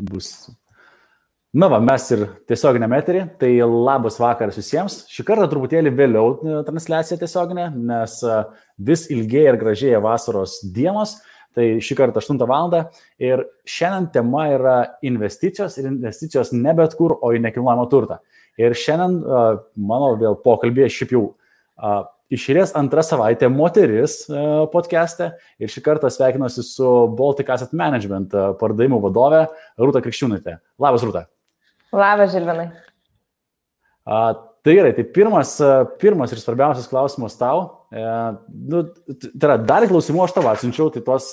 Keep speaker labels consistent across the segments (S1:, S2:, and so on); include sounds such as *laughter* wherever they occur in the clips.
S1: bus. Na, va, mes ir tiesioginė meterį, tai labas vakaras visiems. Šį kartą truputėlį vėliau e, transliacija tiesioginė, nes e, vis ilgėja ir gražėja vasaros dienos. Tai šį kartą 8 val. Ir šiandien tema yra investicijos ir investicijos ne bet kur, o į nekilnojamą turtą. Ir šiandien e, mano vėl pokalbėje šiaip jau Išėlės antrą savaitę moteris podcast'e ir šį kartą sveikinuosi su Baltic Asset Management pardavimų vadove Rūta Krikščiūnaitė. Labas, Rūta.
S2: Labas, Žilvinai.
S1: A, tai gerai, tai pirmas, pirmas ir svarbiausias klausimas tau. E, nu, tai yra, dar klausimų aš tau atsiunčiau, tai tuos,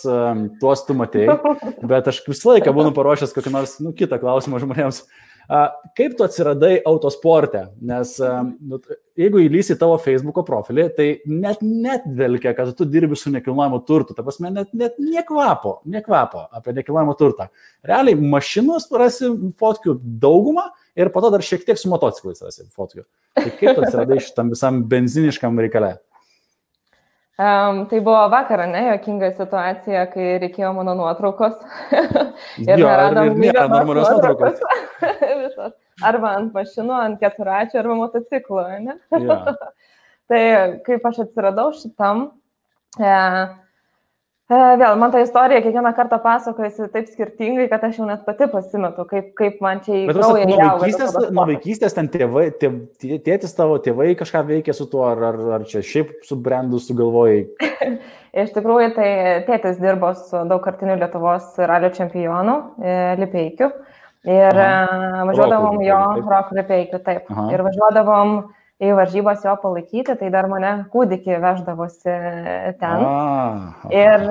S1: tuos tu matėjai, *laughs* bet aš visą laiką būnu paruošęs kokį nors nu, kitą klausimą žmonėms. Kaip tu atsiradai autosporte? Nes nu, jeigu įlysi tavo Facebook'o profilį, tai net net dėlkia, kad tu dirbi su nekilnojamu turtu. Ta prasme, net, net niekvapo, niekvapo apie nekilnojamą turtą. Realiai mašinos rasi fotkių daugumą ir po to dar šiek tiek su motociklais rasi fotkių. Tai kaip tu atsiradai šitam visam benziniškam reikalė?
S2: Um, tai buvo vakar, ne, jokinga situacija, kai reikėjo mano nuotraukos. *laughs* ir
S1: jo, neradom ir nėra normalios nuotraukos. *laughs*
S2: Visos. Arba ant mašinų, ant keturačio, arba motociklo, ne? *laughs* Tai kaip aš atsiradau šitam, E, vėl, man ta istorija kiekvieną kartą pasakojasi taip skirtingai, kad aš jau net pati pasimetu, kaip, kaip man čia į kraują
S1: nuo vaikystės, nuo vaikystės ten tėvai, tėv, tėtis tavo tėvai kažką veikia su tuo, ar, ar, ar čia šiaip subrendus sugalvojai? *laughs*
S2: Iš tikrųjų, tai tėtis dirbo su daugkartiniu Lietuvos ralio čempionu e, Lipeikiu ir Aha. E, važiuodavom jo, Rok Lipeikiu, taip. Aha. Ir važiuodavom į varžybas jo palaikyti, tai dar mane kūdikį veždavosi ten.
S1: Ah,
S2: ir,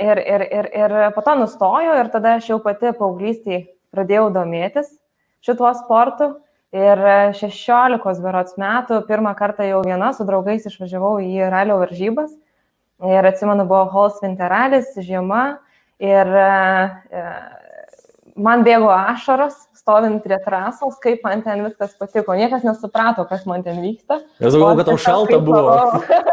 S2: ir, ir, ir, ir po to nustojo ir tada aš jau pati paauglystėje pradėjau domėtis šituo sportu. Ir 16 berots metų pirmą kartą jau viena su draugais išvažiavau į ralio varžybas. Ir atsimenu, buvo Hols Winteralis, žiema. Ir man bėgo ašaros, stovint prie trasos, kaip man ten viskas patiko. Niekas nesuprato, kas man ten vyksta.
S1: Aš galvoju, kad tau šalta buvo.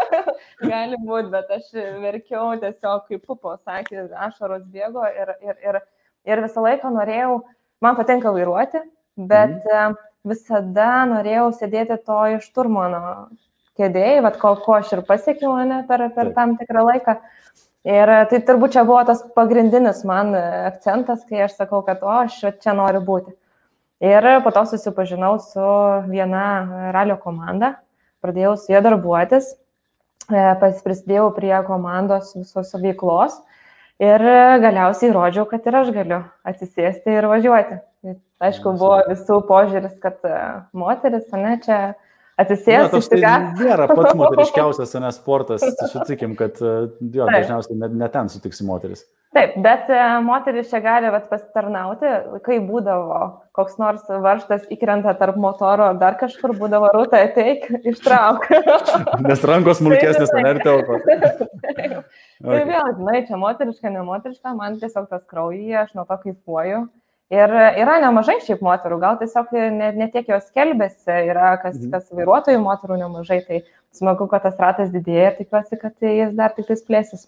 S1: *laughs*
S2: Gali būti, bet aš verkiau tiesiog kaip pupo, sakė, ašaros bėgo ir, ir, ir, ir visą laiką norėjau, man patinka vairuoti, bet mm. visada norėjau sėdėti to iš turmano kėdėjai, ko, ko aš ir pasiekiau ne, per, per tam tikrą laiką. Ir e, tai turbūt čia buvo tas pagrindinis man e, akcentas, kai aš sakau, kad o, aš čia noriu būti. Ir po to susipažinau su viena ralio komanda, pradėjau su jie darbuotis, e, prisidėjau prie komandos visos veiklos ir galiausiai įrodžiau, kad ir aš galiu atsisėsti ir važiuoti. Aišku, buvo visų požiūris, kad moteris, ne, čia atsisėsti.
S1: Tai nėra pats moteriškiausias ne sportas, *laughs* sutikim, kad e, jo, dažniausiai net ne ten sutiksi moteris.
S2: Taip, bet e, moteris čia gali vat, pasitarnauti, kai būdavo koks nors varštas įkrenta tarp motoro, dar kažkur būdavo rūta, ateik, ištrauk. *laughs*
S1: Nes rankos smulkesnės, ne ir telpa. *laughs*
S2: okay. Tai vėl, žinai, čia moteriška, ne moteriška, man tiesiog tas kraujyje, aš nuo to kaifuoju. Ir yra nemažai šiaip moterų, gal tiesiog ne, ne jos kelbėsi, yra kas, mhm. kas vairuotojų moterų nemažai, tai smagu, kad tas ratas didėja ir tikiuosi, kad jis dar tik plėsis.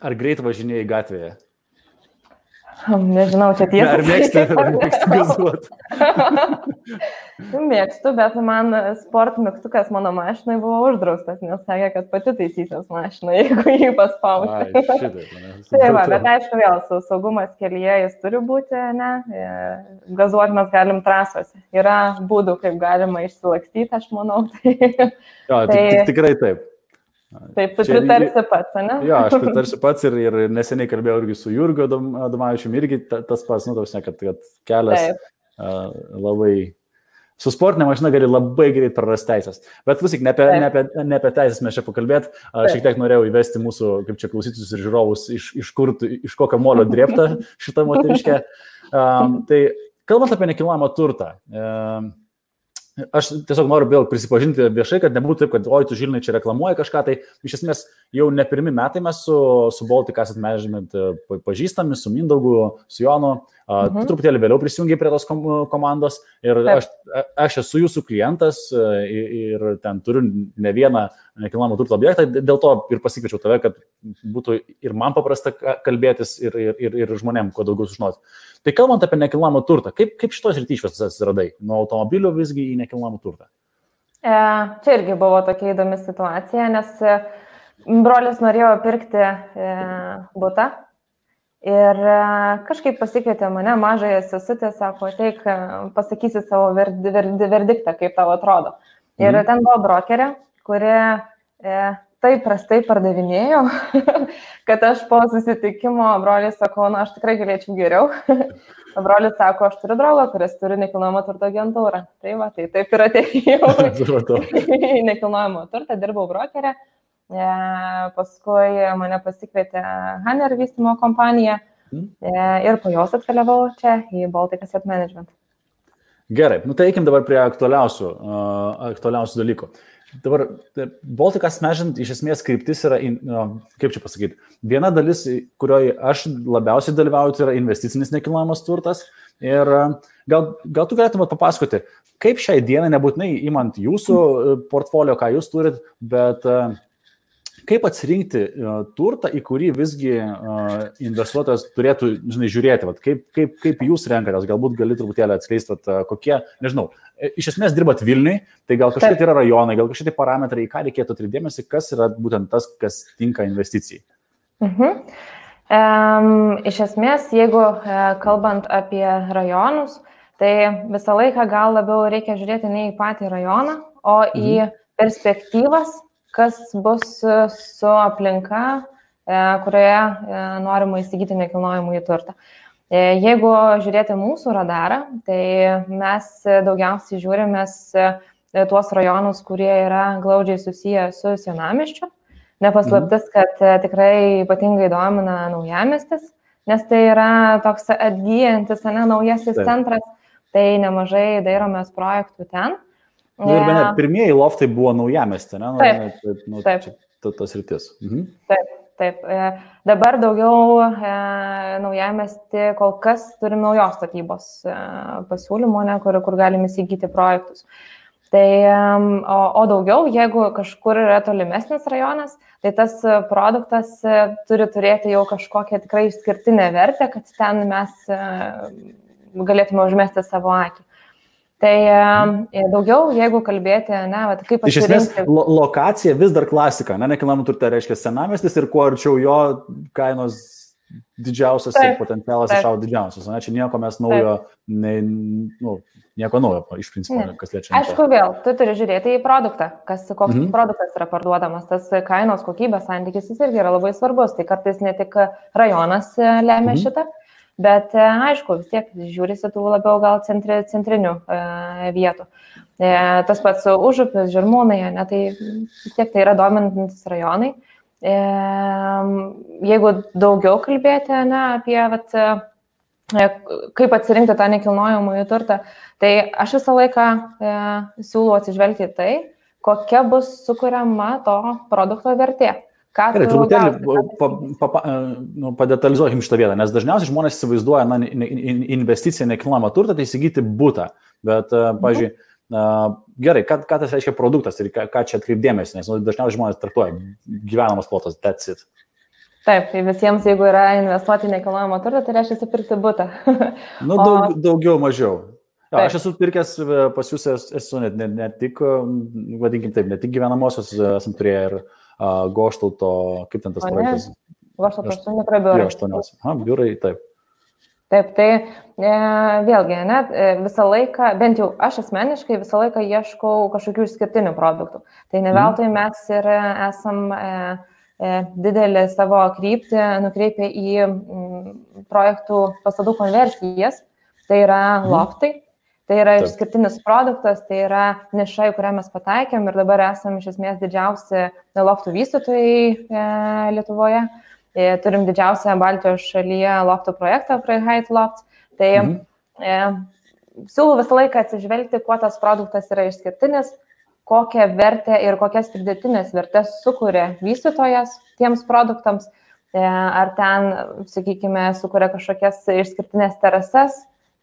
S1: Ar greit važinėjai gatvėje?
S2: Nežinau, čia tiesa.
S1: Ar mėgsti gazuoti? *laughs*
S2: Mėgstu, bet man sport mygtukas mano mašinai buvo uždraustas, nes sakė, kad pati taisysios mašiną, *laughs* jeigu jį paspausti. Taip, *laughs* va, bet aišku, vėl su saugumas kelyje jis turi būti, ne, gazuoti mes galim trasose. Yra būdų, kaip galima išsilakstyti, aš manau. *laughs*
S1: Tai, jo, tai, tikrai taip.
S2: Taip, tu pritarsi pats, ne?
S1: Jo, aš pritarsiu pats ir, ir neseniai kalbėjau irgi su Jurgio Adomavičiumi, irgi tas pats, nu, tausia, kad, kad kelias uh, labai su sportinė mašina gali labai greit prarasti teisės. Bet vis tik, ne, apie, ne, apie, ne apie teisės mes čia pakalbėt, Taip. šiek tiek norėjau įvesti mūsų, kaip čia klausytus ir žiūrovus, iš, iš, kur, iš kokio molio drėpta *laughs* šitą moteriškę. Um, tai kalbant apie nekilnojamą turtą, um, Aš tiesiog noriu vėl prisipažinti viešai, kad nebūtų taip, kad oi, tu žilnai čia reklamuoji kažką, tai iš esmės jau ne pirmi metai mes su, su Baltic Asset Management e, pažįstami, su Mindaugu, su Jonu, Mhm. Truputėlį vėliau prisijungiai prie tos komandos ir Taip. aš, aš esu jūsų klientas ir ten turiu ne vieną nekilnojamo turto objektą, dėl to ir pasikviečiau tave, kad būtų ir man paprasta kalbėtis ir, ir, ir, ir žmonėm kuo daugiau sužinoti. Tai kalbant apie nekilnojamo turtą, kaip, kaip šitos rytyšvės atsiradai? Nuo automobilio visgi į nekilnojamo turtą?
S2: E, čia irgi buvo tokia įdomi situacija, nes e, brolis norėjo pirkti e, būtą ir kažkaip pasikvietė mane, mažąją sesutę, sako, teik, pasakysi savo verdi, verdi, verdiktą, kaip tau atrodo. Ir mm. ten buvo brokerė, kuri taip prastai pardavinėjau, *laughs* kad aš po susitikimo broliai sakau, na, aš tikrai galėčiau geriau. *laughs* broliai sako, aš turiu draugą, kuris turi nekilnojamo turto agentūrą. Tai va, tai taip ir atėjau *laughs* į nekilnojamo turtą, dirbau brokerę, e, paskui mane pasikvietė Hanner vystimo kompanija mhm. e, ir po jos atkeliavau čia į Baltic Asset Management.
S1: Gerai, nu tai eikim dabar prie aktualiausių, uh, aktualiausių dalykų. Uh, Dabar Baltikas Mežint iš esmės kryptis yra, kaip čia pasakyti, viena dalis, kurioje aš labiausiai dalyvauju, tai yra investicinis nekilnojamas turtas. Ir gal, gal tu galėtumėt papasakoti, kaip šiai dienai, nebūtinai įmant jūsų portfolio, ką jūs turit, bet kaip atsirinkti e, turtą, į kurį visgi e, investuotojas turėtų, žinai, žiūrėti, vat, kaip, kaip, kaip jūs renkatės, galbūt gali truputėlį atskleisti, e, kokie, nežinau, iš esmės dirbat Vilniui, tai gal kažkokie tai yra rajonai, gal kažkokie tai parametrai, į ką reikėtų atkreipdėmėsi, kas yra būtent tas, kas tinka investicijai.
S2: Mhm. Um, iš esmės, jeigu kalbant apie rajonus, tai visą laiką gal labiau reikia žiūrėti ne į patį rajoną, o į mhm. perspektyvas, kas bus su aplinka, e, kurioje e, norima įsigyti nekilnojamųjų turtą. E, jeigu žiūrėti mūsų radarą, tai mes daugiausiai žiūrimės tuos rajonus, kurie yra glaudžiai susiję su senamiščiu. Nepaslaptis, mhm. kad tikrai ypatingai domina naujamestis, nes tai yra toks atgyjantis, ne naujasis centras, tai nemažai dairomės projektų ten.
S1: Nu, ir bene, pirmieji loftai buvo naujamestė, ne? Nu,
S2: taip.
S1: taip, nu,
S2: taip.
S1: Čia, tas rytis. Mhm.
S2: Taip, taip. E, dabar daugiau e, naujamestį kol kas turim naujos statybos e, pasiūlymų, ne, kur, kur galim įsigyti projektus. Tai, o, o daugiau, jeigu kažkur yra tolimesnis rajonas, tai tas produktas turi turėti jau kažkokią tikrai išskirtinę vertę, kad ten mes galėtume užmesti savo akį. Tai e, daugiau, jeigu kalbėti, ne, vat, kaip
S1: aš. Iš esmės, lo lokacija vis dar klasika, ne, nekilnojamo turto reiškia senamestis ir kuo arčiau jo kainos didžiausias taip, ir potencialas išauga didžiausias. Ne, čia nieko mes naujo, ne, nu, nieko naujo iš principo, ne. kas liečia.
S2: Aišku, vėl, tu turi žiūrėti į produktą, kas, koks mhm. produktas yra parduodamas, tas kainos kokybės santykis jis irgi yra labai svarbus, tai kartais ne tik rajonas lemia mhm. šitą Bet e, aišku, vis tiek žiūrisi tų labiau gal centri, centrinių e, vietų. E, tas pats užupis, žirmūnai, ne, tai vis tiek tai yra dominantis rajonai. E, jeigu daugiau kalbėti ne, apie vat, e, kaip atsirinkti tą nekilnojamąjį turtą, tai aš visą laiką e, siūlau atsižvelgti į tai, kokia bus sukuriama to produkto vertė.
S1: Ką Gerai, truputėlį pa, pa, pa, nu, padetalizuokim šitą vietą, nes dažniausiai žmonės įsivaizduoja na, investiciją nekilnojamą turtą, tai įsigyti būtą. Bet, mhm. pažiūrėjau, gerai, ką, ką tas reiškia produktas ir ką, ką čia atkreipdėmėsi, nes nu, dažniausiai žmonės traktuoja gyvenamas plotas, that's it.
S2: Taip, tai visiems, jeigu yra investuoti nekilnojamą turtą, tai reiškia pirkti būtą. *laughs*
S1: nu, daug, o... daugiau, mažiau. Ja, aš esu pirkęs pas jūs, esu ne, ne, ne tik, vadinkim taip, ne tik gyvenamosios, esam turėję ir uh, Goštauto, kaip ten tas o projektas?
S2: Goštauto 8 biurai.
S1: 8. Aha, biurai, taip.
S2: Taip, tai e, vėlgi, ne, e, visą laiką, bent jau aš asmeniškai visą laiką ieškau kažkokių išskirtinių produktų. Tai ne mhm. veltui mes ir esam e, e, didelį savo kryptį nukreipę į m, projektų pastatų konversijas. Tai yra mhm. loftai, Tai yra Taip. išskirtinis produktas, tai yra niša, į kurią mes pataikėm ir dabar esame iš esmės didžiausi loftų vystytojai e, Lietuvoje. E, turim didžiausią Baltijos šalyje loftų projektą, Freihait Lofts. Tai mhm. e, siūlau visą laiką atsižvelgti, kuo tas produktas yra išskirtinis, kokią vertę ir kokias pridėtinės vertės sukuria vystytojas tiems produktams. ar ten, sakykime, sukuria kažkokias išskirtinės terasas,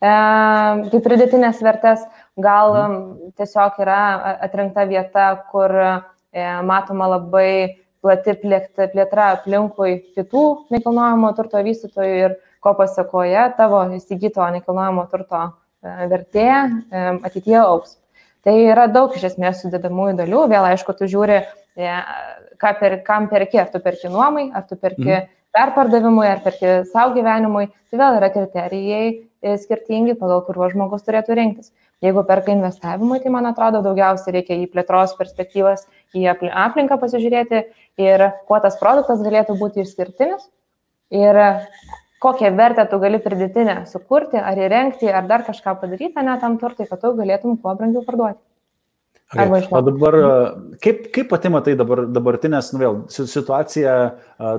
S2: kaip pridėtinės vertės, gal mhm. tiesiog yra atrinkta vieta, kur matoma labai plati plėtra aplinkui kitų nekilnojamo turto vystytojų ir ko pasiekoje tavo įsigyto nekilnojamo turto vertė ateityje auks. Tai yra daug iš esmės sudėdamųjų dalių. Vėl aišku, tu žiūri, per, kam perki, ar tu perki nuomai, ar tu perki mm. perpardavimui, ar perki savo gyvenimui. Tai vėl yra kriterijai e, skirtingi, pagal kuriuos žmogus turėtų rinktis. Jeigu perka investavimui, tai man atrodo daugiausiai reikia į plėtros perspektyvas, į aplinką pasižiūrėti ir kuo tas produktas galėtų būti išskirtinis ir kokią vertę tu gali pridėtinę sukurti, ar įrengti, ar dar kažką padaryti, ne tam turtai, kad tu galėtum kuo brangiau parduoti.
S1: Okay. O dabar, kaip, kaip pati matai dabar, dabartinės, nu vėl, situaciją,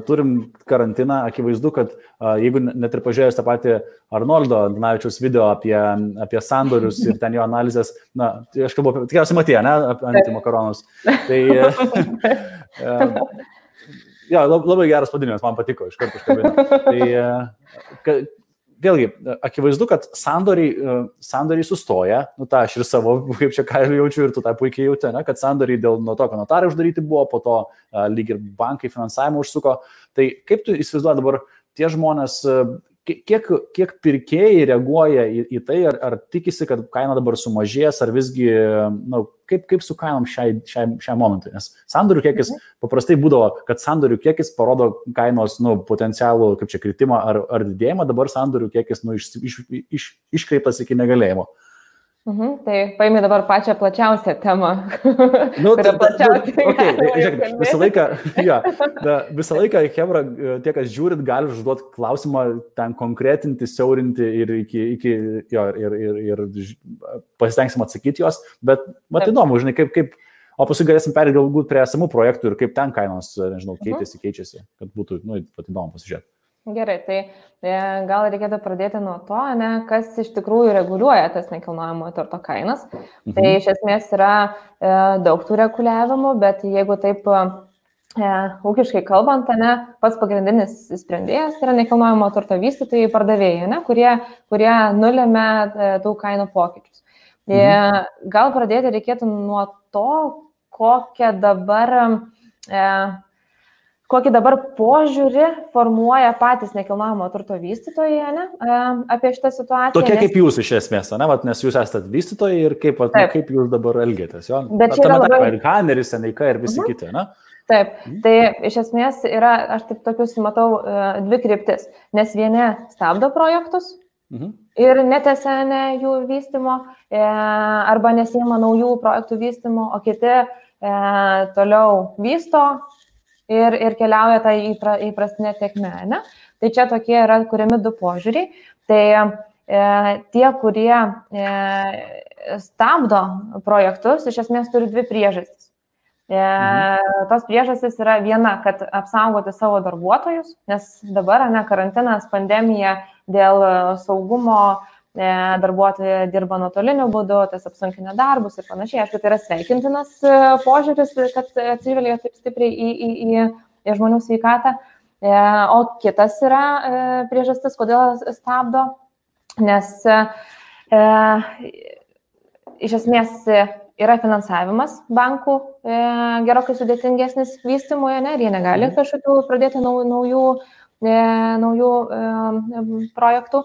S1: turim karantiną, akivaizdu, kad jeigu net ir pažiūrėjus tą patį Arnoldo Danavičiaus video apie, apie sandorius ir ten jo analizės, na, tai aš kalbu, tikriausiai matė, ne, ant makaronus. *laughs* Tai, jo, labai geras pavadinimas, man patiko, iš karto užkabino. *laughs* Tai, vėlgi, akivaizdu, kad sandoriai, e, sandoriai sustoja, nu tą aš ir savo, *laughs* kaip čia ką jaučiu ir tu tą puikiai jauti, ne, kad sandoriai dėl nuo to, kad notarai uždaryti buvo, po to a, lyg ir bankai finansavimą užsuko. Tai kaip tu įsivaizduoji dabar tie žmonės, kiek, kiek pirkėjai reaguoja į, į tai, ar, ar tikisi, kad kaina dabar sumažės, ar visgi, na, nu, kaip, kaip su kainom šiai, šiai, šiai momentui. Nes sandorių kiekis mhm. paprastai būdavo, kad sandorių kiekis parodo kainos, nu, potencialų, kaip čia kritimą ar, ar didėjimą, dabar sandorių kiekis, nu, iš, iš, iš, iškreiptas iki negalėjimo.
S2: Mhm, tai paimi dabar pačią plačiausią temą. *laughs*
S1: Nu, ta, ta, okay, tai, žiūrėk, visą laiką, *laughs* ja, da, visą laiką, Hebra, tie, kas žiūrit, gali užduoti klausimą, ten konkretinti, siaurinti ir, iki, iki, jo, ir, ir, ir, pasitengsim atsakyti juos, bet mat įdomu, žinai, kaip, kaip, o paskui galėsim perėti galbūt prie esamų projektų ir kaip ten kainos, nežinau, mhm. keitėsi, keičiasi, kad būtų, nu, pat įdomu pasižiūrėti.
S2: Gerai, tai e, gal reikėtų pradėti nuo to, ne, kas iš tikrųjų reguliuoja tas nekilnojamo turto kainas. Tai mhm. Tai iš esmės yra e, daug tų reguliavimų, bet jeigu taip e, ūkiškai kalbant, ne, pats pagrindinis sprendėjas yra nekilnojamo turto vystytojai pardavėjai, ne, kurie, kurie nulėmė e, tų kainų pokyčius. E, mhm. Gal pradėti reikėtų nuo to, kokią dabar e, kokį dabar požiūrį formuoja patys nekilnojamo turto vystytojai ne, apie šitą situaciją.
S1: Tokie nes... kaip jūs iš esmės, ne, Vat, nes jūs esate vystytojai ir kaip, vat, nu, kaip jūs dabar elgėtės. Jo?
S2: Bet čia yra labai...
S1: ir Haneris, Seneika ir visi mhm. kiti, ne?
S2: Taip, mhm. tai iš esmės yra, aš taip tokius matau, e, dvi kryptis, nes vieni stabdo projektus mhm. ir netęsia ne jų vystimo e, arba nesima naujų projektų vystimo, o kiti e, toliau vysto ir, ir keliauja tą įpra, įprastinę tekmę. Ne? Tai čia tokie yra kuriami du požiūriai. Tai e, tie, kurie e, stabdo projektus, iš esmės turi dvi priežastis. E, mhm. tos priežastys yra viena, kad apsaugoti savo darbuotojus, nes dabar, ne, karantinas, pandemija dėl saugumo, darbuotojai dirba nuotoliniu būdu, tas apsunkina darbus ir panašiai. Aišku, tai yra sveikintinas e, požiūris, kad atsižvelgia taip stipriai į, į, į, į žmonių sveikatą. E, o kitas yra priežastis, kodėl stabdo, nes e, iš esmės yra finansavimas bankų e, gerokai sudėtingesnis vystymoje, ne, ir jie negali mhm. kažkokių pradėti naujų, naujų, e, naujų e, projektų,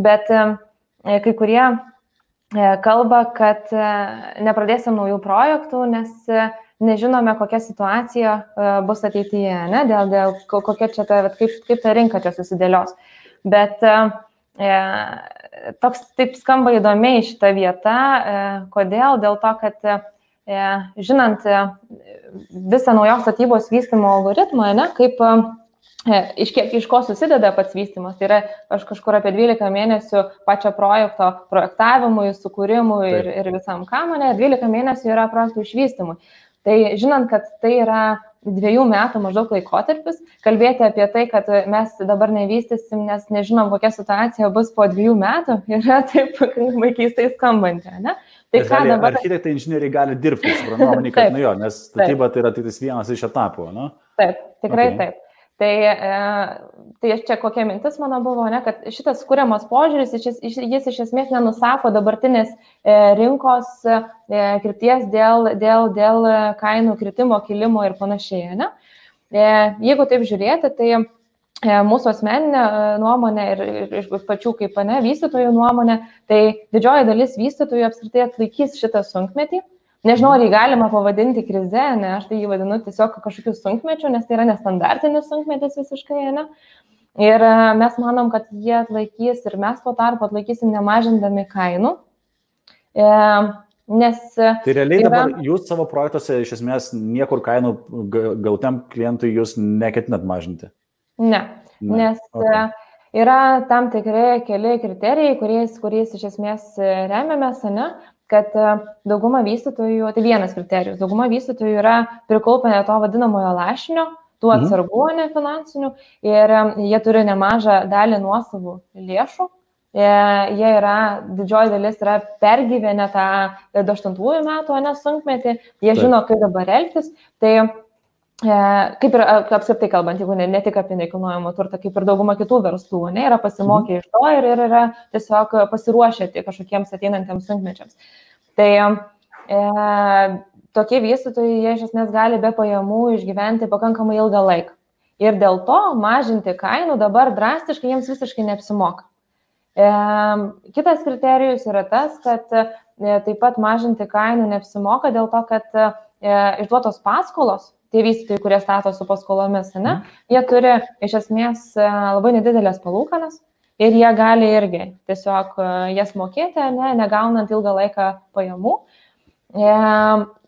S2: bet e, E, kai kurie e, kalba, kad e, nepradėsim naujų projektų, nes nežinome, kokia situacija bus ateityje, ne? dėl, dėl kokia čia ta, kaip, kaip ta rinka čia susidėlios. Bet e, toks taip skamba įdomiai šita vieta. E, kodėl? Dėl to, kad e, žinant visą naujos statybos vystimo algoritmą, ne, kaip iš, kiek, iš ko susideda pats vystimas. Tai yra aš kažkur apie 12 mėnesių pačio projekto projektavimui, sukūrimui ir, ir visam kamonė, 12 mėnesių yra projektų išvystymui. Tai žinant, kad tai yra dviejų metų maždaug laikotarpis, kalbėti apie tai, kad mes dabar nevystysim, nes nežinom, kokia situacija bus po dviejų metų, *laughs* yra taip vaikystai skambanti. Ne?
S1: Tai ką dabar... Architektai, inžinieriai gali dirbti, suprantu, kad nu jo, nes statyba tai yra tik vienas iš etapų. Nu?
S2: Taip, tikrai okay. taip. Tai, e, tai čia kokia mintis mano buvo, ne, kad šitas kuriamas požiūris, jis, jis iš esmės nenusako dabartinės e, rinkos e, krypties dėl, dėl, dėl kainų kritimo, kilimo ir panašiai. Ne. Jeigu taip žiūrėti, tai mūsų asmeninė nuomonė ir, ir, ir pačių kaip ne vystytojų nuomonė, tai didžioji dalis vystytojų apskritai atlaikys šitą sunkmetį Nežinau, ar jį galima pavadinti krize, ne, aš tai jį vadinu tiesiog kažkokiu sunkmečiu, nes tai yra nestandartinis sunkmetis visiškai, ne. Ir e, mes manom, kad jie atlaikys ir mes tuo tarpu atlaikysim nemažindami kainų. E, nes.
S1: Tai realiai yra... dabar jūs savo projektuose iš esmės niekur kainų gautam klientui jūs neketinat mažinti?
S2: Ne, ne. nes okay. E, yra tam tikri keli kriterijai, kuriais, kuriais iš esmės remiamės, ne, kad e, dauguma vystytojų, tai vienas kriterijus, dauguma vystytojų yra prikaupę to vadinamojo lašinio, tų mhm. atsargų, mhm. ne finansinių, ir e, jie turi nemažą dalį nuosavų lėšų. E, jie yra, didžioji dalis yra pergyvenę tą 28 metų, o nesunkmetį, jie Taip. žino, kaip dabar elgtis. Tai kaip ir apskritai kalbant, jeigu ne, ne tik apie nekilnojamo turtą, kaip ir dauguma kitų verslų, ne, yra pasimokę mhm. iš to ir, ir yra tiesiog pasiruošę kažkokiems ateinantiems sunkmečiams. Tai e, tokie vystytojai, jie iš esmės gali be pajamų išgyventi pakankamai ilgą laiką. Ir dėl to mažinti kainų dabar drastiškai jiems visiškai neapsimoka. E, kitas kriterijus yra tas, kad e, taip pat mažinti kainų neapsimoka dėl to, kad e, išduotos paskolos tie vystytojai, kurie stato su paskolomis, ne, mhm. jie turi iš esmės e, labai nedidelės palūkanas ir jie gali irgi tiesiog e, jas mokėti, ne, negaunant ilgą laiką pajamų.
S1: E,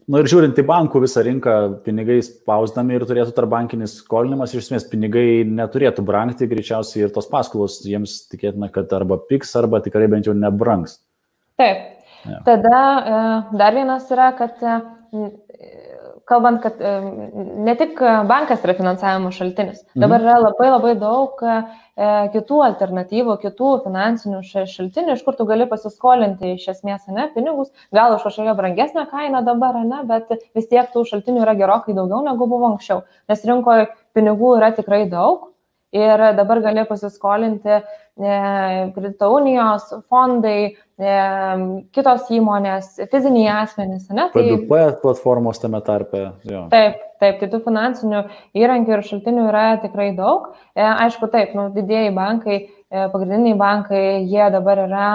S1: Na ir žiūrint į bankų visą rinką, pinigai spausdami ir turėtų tarbankinis skolinimas, iš esmės pinigai neturėtų brangti, greičiausiai ir tos paskolos jiems tikėtina, kad arba piks, arba tikrai bent jau nebrangs.
S2: Taip. Ja. Tada dar vienas yra, kad kalbant, kad ne tik bankas yra finansavimo šaltinis, mhm. dabar yra labai labai daug e, kitų alternatyvų, kitų finansinių šaltinių, iš kur tu gali pasiskolinti iš esmės, ne, pinigus, gal už kažkokią brangesnę kainą dabar, ne, bet vis tiek tų šaltinių yra gerokai daugiau negu buvo anksčiau, nes rinkoje pinigų yra tikrai daug ir dabar gali pasiskolinti e, kredito unijos, fondai, e, kitos įmonės, fiziniai asmenys. Ne?
S1: Tai, PDP platformos tame tarpe.
S2: Jo. Taip, taip, tai tų finansinių įrankių ir šaltinių yra tikrai daug. E, aišku, taip, nu, didėjai bankai, pagrindiniai bankai, jie dabar yra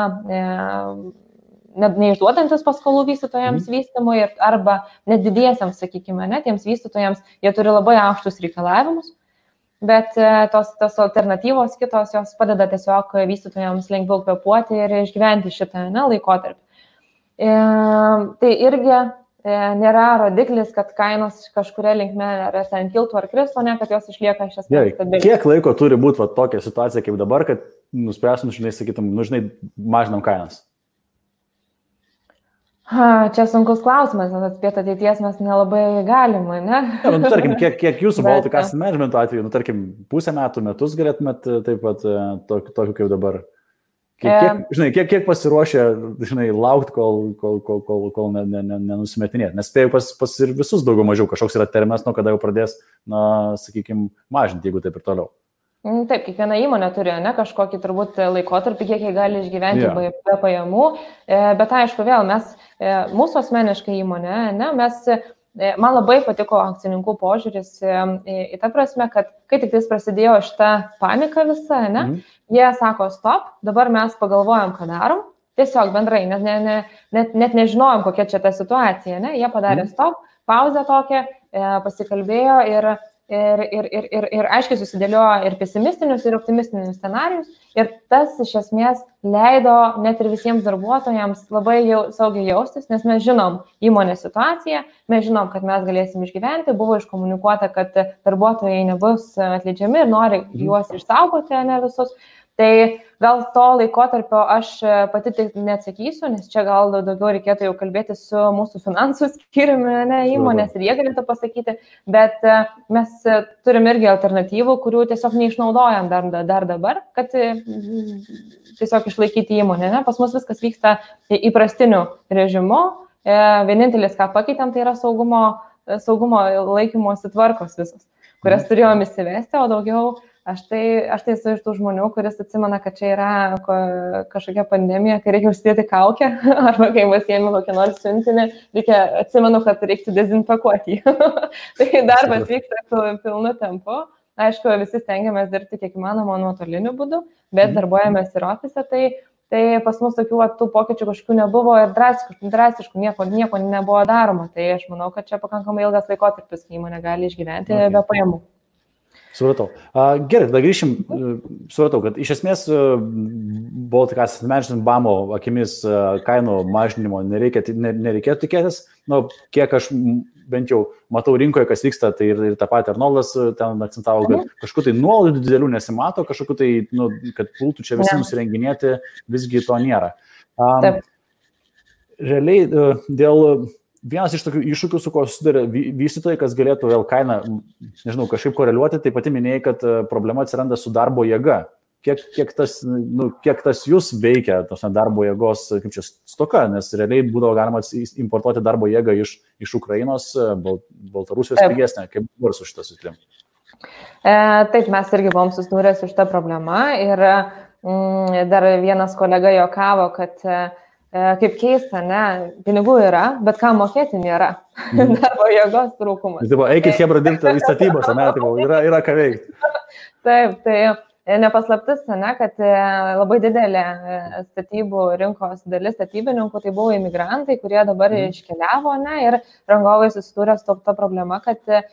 S2: net neišduodantis paskolų vystytojams mm. vystymui arba net didiesiams, sakykime, net tiems vystytojams, jie turi labai aukštus reikalavimus bet e, tos, tos alternatyvos kitos jos padeda tiesiog vystytojams lengviau kvepuoti ir išgyventi šitą ne, laikotarpį. E, tai irgi e, nėra rodiklis, kad kainos kažkuria linkme ar ten kiltų ar kristų, ne, kad jos išlieka iš esmės.
S1: Gerai, kiek laiko turi būti va, tokia situacija kaip dabar, kad nuspręsim, žinai, sakytum, nu, žinai, mažinam kainas?
S2: Ha, čia sunkus klausimas, nes atspėti ateities mes nelabai galime, ne?
S1: Ja, nu, tarkim, kiek, kiek jūsų Baltic Bet... Asset Management atveju, nu, tarkim, pusę metų, metus galėtumėt e, taip pat e, tokiu kaip dabar. Kiek, kiek, žinai, kiek, kiek pasiruošę, žinai, laukti, kol, kol, kol, kol, kol nenusimetinėti. Nes spėjau pas, pas ir visus daugiau mažiau kažkoks yra terminas, nuo kada jau pradės, na, sakykime, mažinti, jeigu taip ir toliau.
S2: Mm, taip, kiekviena įmonė turi ne, kažkokį turbūt laikotarpį, kiek jie gali išgyventi yeah. be, pajamų, e, bet aišku, vėl mes, e, mūsų asmeniškai įmonė, ne, mes, e, man labai patiko akcininkų požiūris į tą prasme, kad kai tik tais prasidėjo šita panika visa, ne, mm. jie sako, stop, dabar mes pagalvojam, ką darom, tiesiog bendrai, net, ne, ne, net, net nežinojom, kokia čia ta situacija, ne, jie padarė mm. stop, pauzę tokią, pasikalbėjo ir ir, ir, ir, ir, ir aiškiai susidėliojo ir pesimistinius, ir optimistinius scenarius. Ir tas iš esmės leido net ir visiems darbuotojams labai jau, saugiai jaustis, nes mes žinom įmonės situaciją, mes žinom, kad mes galėsim išgyventi, buvo iškomunikuota, kad darbuotojai nebus atleidžiami ir nori juos išsaugoti, ne visus. Tai gal to laikotarpio aš pati tik neatsakysiu, nes čia gal daugiau reikėtų jau kalbėti su mūsų finansų skyriumi, ne įmonės ir jie galėtų pasakyti, bet e, mes turim irgi alternatyvų, kurių tiesiog neišnaudojam dar, dar dabar, kad e, tiesiog išlaikyti įmonę. Ne? Pas mus viskas vyksta įprastiniu režimu, e, vienintelis, ką pakeitėm, tai yra saugumo, saugumo laikymosi tvarkos visos kurias turėjom įsivesti, o daugiau aš tai, aš tai esu iš tų žmonių, kuris atsimena, kad čia yra kažkokia pandemija, kai reikia užsidėti kaukę, *laughs* arba kai pasiemi kokį nors siuntinį, reikia, atsimenu, kad reiktų dezinfekuoti jį. *laughs* tai darbas vyksta pilnu tempu. Aišku, visi stengiamės dirbti kiek įmanoma nuotoliniu būdu, bet mhm. darbuojamės ir ofise, tai Tai pas mus tokių tų pokyčių kažkokių nebuvo ir drastiškų, drastiškų nieko, nieko nebuvo daroma. Tai aš manau, kad čia pakankamai ilgas laikotarpis, kai įmonė gali išgyventi okay. be pajamų.
S1: Supratau. Gerai, tada grįšim. Supratau, kad iš esmės Baltic Asset Management BAMO akimis kainų mažinimo nereikia, nereikėtų tikėtis. Nu, kiek aš bent jau matau rinkoje, kas vyksta, tai ir, ir tą patį Arnoldas ten akcentavo, kad mhm. kažkokiu tai nuolaidų didelių nesimato, kažkokiu tai, nu, kad pultų čia visi nusirenginėti, visgi to nėra. Um, Taip. Realiai dėl vienas iš tokių iššūkių, su kuo susiduria vystytojai, kas galėtų vėl kainą, nežinau, kažkaip koreliuoti, tai pati minėjai, kad e, problema atsiranda su darbo jėga. Kiek, kiek, tas, nu, kiek tas jūs veikia, tos darbo jėgos, kaip čia stoka, nes realiai būdavo galima importuoti darbo jėgą iš, iš Ukrainos, e, Baltarusijos pigesnė, kaip dabar su šitą sutrim?
S2: E, taip, mes irgi buvom susidūrę su šitą problemą ir mm, dar vienas kolega jokavo, kad kaip keista, ne, pinigų yra, bet ką mokėti nėra. Mm. *laughs* Darbo jėgos trūkumas.
S1: Tai buvo, eikit hebra dirbti į statybos, ne, tai yra, yra ką veikti. *laughs*
S2: Taip, tai e, nepaslaptis, ne, kad e, labai didelė statybų rinkos dalis statybininkų tai buvo imigrantai, kurie dabar mm. iškeliavo, ne, ir rangovai susidūrė su to problema, kad e,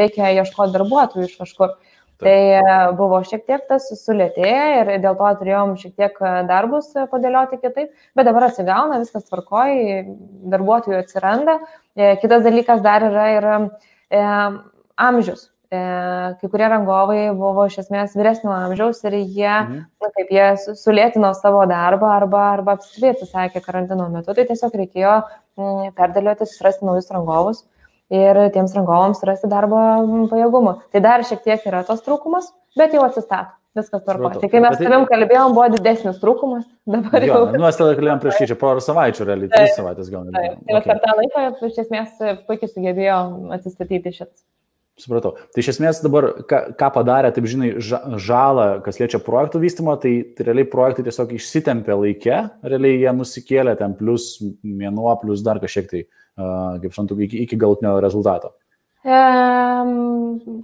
S2: reikia ieškoti darbuotojų iš kažkur. Tai e, buvo šiek tiek tas sulėtėję ir dėl to turėjom šiek tiek e, darbus e, padėlioti kitaip, bet dabar atsigauna, viskas tvarkoji, darbuotojų atsiranda. Kitas dalykas dar yra ir e, amžius. E, kai kurie rangovai buvo iš esmės vyresnio amžiaus ir jie, mhm. na, kaip jie sulėtino savo darbą arba, arba apskritai atsisakė karantino metu, tai tiesiog reikėjo m, perdėlioti, susirasti naujus rangovus ir tiems rangovams rasti darbo pajėgumų. Tai dar šiek tiek yra tos trūkumas, bet jau atsistato. Viskas tvarkoja. Tai kai mes tavim tai... kalbėjom, buvo didesnis trūkumas, dabar
S1: jo, jau. Nu, mes tada kalbėjom prieš čia porą savaičių, realiai, tris savaitės gal.
S2: Tai okay. per tą laiką iš esmės puikiai sugebėjo atsistatyti šitas.
S1: Supratau. Tai iš esmės dabar, ką, ką padarė, taip žinai, žalą, kas liečia projektų vystymą, tai, tai realiai projektai tiesiog išsitempė laikę, realiai jie nusikėlė ten plus mėnuo, plus dar kažkiek tai kaip suprantu, iki, iki galutinio rezultato?
S2: E,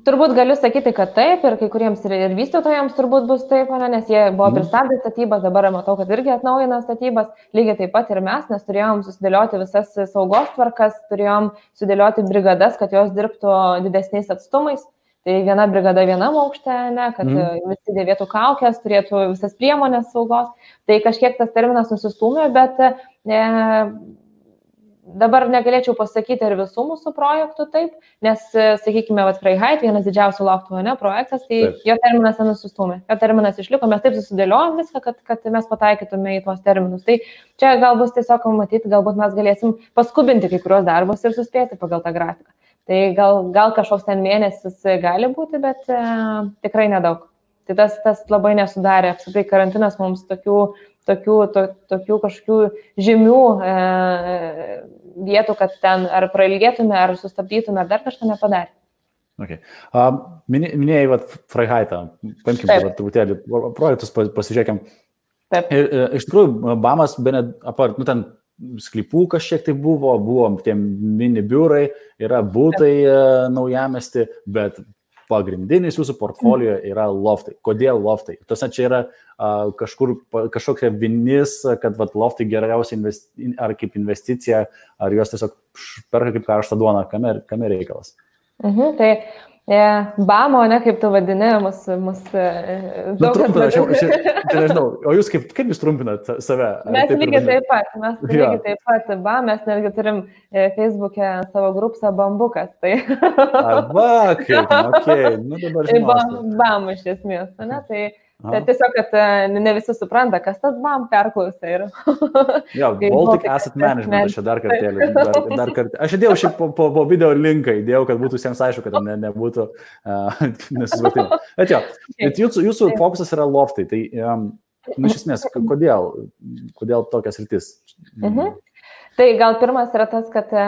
S2: turbūt galiu sakyti, kad taip ir kai kuriems ir, ir vystytojams turbūt bus taip, ne, nes jie buvo mm. pristabdę statybas, dabar matau, kad irgi atnaujina statybas, lygiai taip pat ir mes, nes turėjom susidėlioti visas saugos tvarkas, turėjom sudėlioti brigadas, kad jos dirbtų didesniais atstumais. Tai viena brigada vienam aukšte, ne, kad mm. visi dėvėtų kaukės, turėtų visas priemonės saugos. Tai kažkiek tas terminas nusistumė, bet e, Dabar negalėčiau pasakyti ar visų mūsų projektų taip, nes, sakykime, vat Freihait, vienas didžiausių loftų, ne, projektas, tai taip. jo terminas nesustumė, jo terminas išliko, mes taip susidėliojom viską, kad, kad mes pataikytume į tuos terminus. Tai čia gal bus tiesiog matyti, galbūt mes galėsim paskubinti kai kurios darbus ir suspėti pagal tą grafiką. Tai gal, gal kažkoks ten mėnesis gali būti, bet e, tikrai nedaug. Tai tas, tas labai nesudarė, apskritai karantinas mums tokių tokių, to, tokių kažkokių žymių e, vietų, kad ten ar prailgėtume, ar sustabdytume, ar dar kažką nepadarė.
S1: Okay. Uh, minėjai, va, Freihaitą, paimkime dabar truputėlį projektus, pasižiūrėkim. Taip. Ir e, iš tikrųjų, Bamas, be net, apart, nu ten sklypų kažkiek tai buvo, buvo tie mini biurai, yra būtai e, naujamesti, bet pagrindinis jūsų portfolio yra loftai. Kodėl loftai? Tuose čia yra kažkur kažkokia vinis, kad vat, loftai geriausia investi ar kaip investicija, ar juos tiesiog perka kaip karštą duoną, kame, kame reikalas.
S2: Mhm, tai Yeah, bamo, ne kaip tu vadini, mus... mus e,
S1: nu, trumpina, aš jau, aš nežinau, o jūs kaip, kaip jūs trumpinat save?
S2: Mes taip lygiai taip pat, mes ja. lygiai taip pat, ba, mes netgi turim e, Facebook'e savo grupsą Bambukas. Tai...
S1: Arba, kaip, okay, nu dabar žinau.
S2: Tai bam, iš esmės, ne, tai... Tai tiesiog, kad e, ne visi supranta, kas tas BAM perklausė. Ir... *laughs*
S1: jo, *laughs* Baltic Asset Management, aš dar kartelį. Dar, dar *laughs* kartelį. Aš įdėjau šį po, po, po video linką, įdėjau, kad būtų visiems aišku, kad ne, nebūtų uh, nesusipratimo. Bet jo, bet jūsų, jūsų fokusas yra loftai. Tai, um, nu, iš esmės, kodėl, kodėl tokias rytis?
S2: Mhm. Tai gal pirmas yra tas, kad e,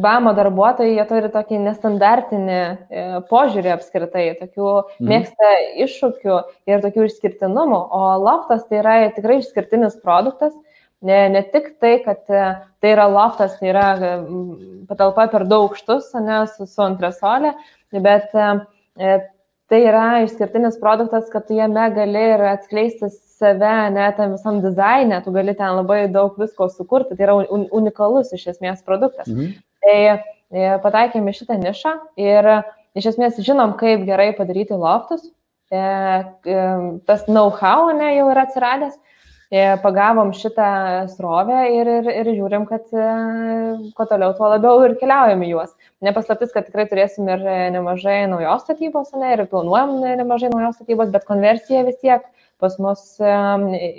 S2: BAMO darbuotojai, jie turi tokį nestandartinį e, požiūrį apskritai, tokių mhm. mėgsta iššūkių ir tokių išskirtinumų, o loftas tai yra tikrai išskirtinis produktas. Ne, ne tik tai, kad e, tai yra loftas, tai yra patalpa per daug aukštus, ne, su, su antresolė, bet tai yra išskirtinis produktas, kad tu jame gali ir atskleisti save, net tam visam dizainė, tu gali ten labai daug visko sukurti, tai yra un, unikalus iš esmės produktas. Mhm. Tai e, pataikėme šitą nišą ir iš esmės žinom, kaip gerai padaryti loftus, e, e, tas know-how ne, jau yra atsiradęs. E, pagavom šitą srovę ir, ir, ir žiūrim, kad e, kuo toliau, tuo labiau ir keliaujam juos. Nepaslaptis, kad tikrai turėsim ir nemažai naujos statybos, ne, ir planuojam nemažai naujos statybos, bet konversija vis tiek pas mus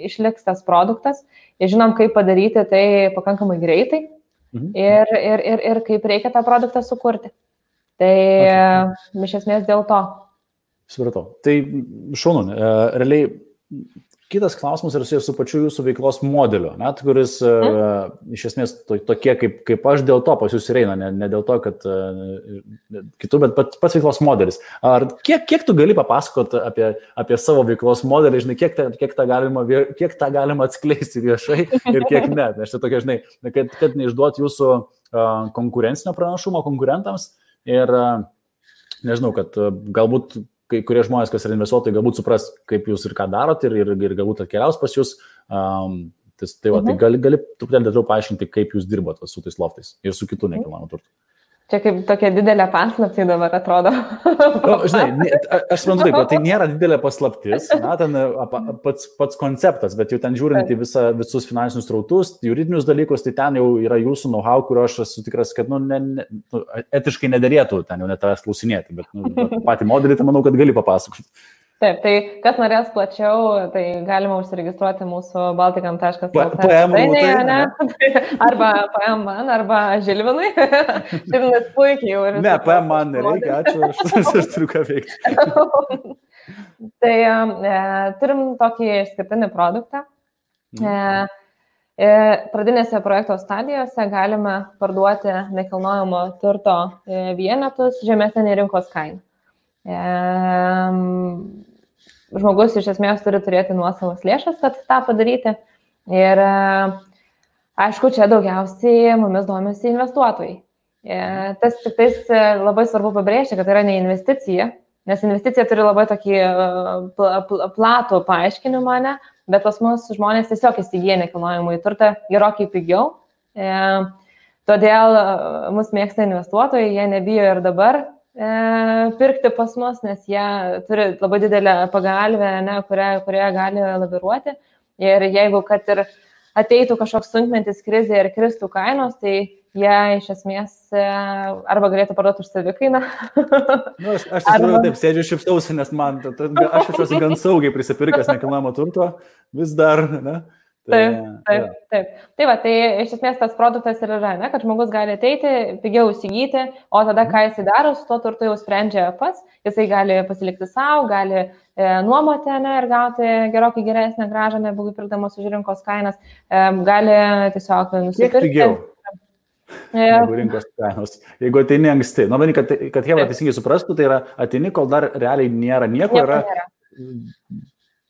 S2: išliks tas produktas. Ir žinom, kaip padaryti tai pakankamai greitai mhm. ir, ir, ir, ir kaip reikia tą produktą sukurti. Tai okay. iš esmės dėl to.
S1: Supratau. Tai šaunu. Realiai Kitas klausimas yra susijęs su pačiu jūsų veiklos modeliu, net, kuris uh, iš esmės to, tokie kaip, kaip aš dėl to pas jūs ir eina, ne, ne dėl to, kad uh, kitų, bet pats, pats veiklos modelis. Ar kiek, kiek tu gali papasakoti apie, apie savo veiklos modelį, žinai, kiek, ta, kiek, tą galima, kiek tą galima atskleisti viešai ir kiek ne. Aš tai tokia, žinai, kad, kad neišduot jūsų uh, konkurencinio pranašumo konkurentams ir uh, nežinau, kad galbūt kai kurie žmonės, kas yra investuotojai, galbūt supras, kaip jūs ir ką darot ir, ir, ir galbūt atkeliaus pas jūs. Um, tai, tai, va, tai mhm. tai gali, gali truputėlį detaliau paaiškinti, kaip jūs dirbat su tais loftais ir su kitų nekilnojamo turtu.
S2: Čia kaip tokia didelė paslapti dabar atrodo.
S1: O, žinai, aš suprantu taip, tai nėra didelė paslaptis, na, ten pats, pats konceptas, bet jau ten žiūrint į visa, visus finansinius trautus, juridinius dalykus, tai ten jau yra jūsų know-how, kurio aš esu tikras, kad nu, ne, ne, nu, etiškai nederėtų ten jau net tavęs klausinėti, bet nu, patį modelį, tai manau, kad gali papasakoti.
S2: Taip, tai kas norės plačiau, tai galima užsiregistruoti mūsų baltikam.lt *laughs* arba PM man, arba Žilvinui. *laughs* Žilvinas puikiai jau
S1: ir. Ne, PM man nereikia, ačiū, aš, *laughs* aš turiu ką veikti.
S2: tai e, turim tokį išskirtinį produktą. Mhm. E, e, pradinėse projekto stadijose galime parduoti nekilnojamo turto e, vienetus žemesnė rinkos kaina. E, žmogus iš esmės turi turėti nuosavas lėšas, kad tą padaryti. Ir e, aišku, čia daugiausiai mumis domisi investuotojai. E, tas tik tais e, labai svarbu pabrėžti, kad tai yra ne investicija, nes investicija turi labai tokį platų paaiškinimą, ne, bet pas mus žmonės tiesiog įsigyja nekilnojamą į turtą gerokai pigiau. Todėl mus mėgsta investuotojai, jie nebijo ir dabar pirkti pas mus, nes jie turi labai didelę pagalbę, ne, kurią, kurią gali laviruoti. Ir jeigu kad ir ateitų kažkoks sunkmetis krizė ir kristų kainos, tai jie iš esmės e, arba galėtų parduoti už savikainą.
S1: nu, aš aš arba... taip sėdžiu šiptausi, nes man, aš jaučiuosi gan saugiai prisipirkęs nekilnojamo turto, vis dar, ne?
S2: Tai, taip, taip, taip. Tai va, tai iš esmės tas produktas ir yra, ne, kad žmogus gali ateiti, pigiau įsigyti, o tada ką jisai daro, su tuo turtu jau sprendžia pats, jisai gali pasilikti savo, gali e, nuomoti ne, ir gauti gerokai geresnę gražą, negu pirkdamas už rinkos kainas, e, gali tiesiog nusipirkti. Pigiau.
S1: Jeigu rinkos kainos. Jeigu ateini anksti. Na, nu, kad, kad Heva teisingai suprastų, tai yra ateini, kol dar realiai nėra nieko, nieko yra nėra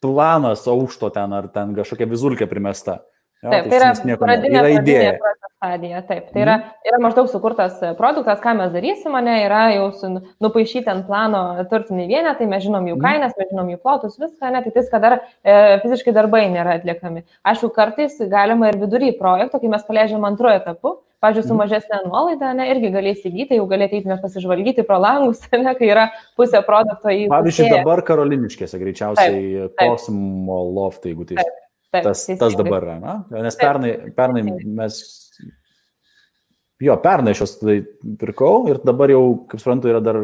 S1: planas aukšto ten ar ten kažkokia vizulkė primesta.
S2: Jo, taip, tai, tai yra pradinė, yra idėja. Stadija, taip, tai yra, mhm. yra maždaug sukurtas produktas, ką mes darysim, mane yra jau nupaišyti ant plano turtiniai vienetai, mes žinom jų mhm. kainas, mes žinom jų plotus, viską, ne, tai tis, kad dar e, fiziškai darbai nėra atliekami. Aišku, kartais galima ir vidury projekto, kai mes paleidžiam antruoju etapu, pažiūrėjau, su mhm. mažesnė nuolaida, ne, irgi galės įgyti, jau galėtų eiti pasižvalgyti pro langus, *laughs* ne, kai yra pusė produkto į...
S1: Pavyzdžiui, dabar karoliniškėse greičiausiai kosmo loftai, jeigu tai... Taip. Taip, tas, tas dabar yra, na? Nes pernai, pernai mes, jo, pernai šios tai pirkau ir dabar jau, kaip suprantu, yra dar.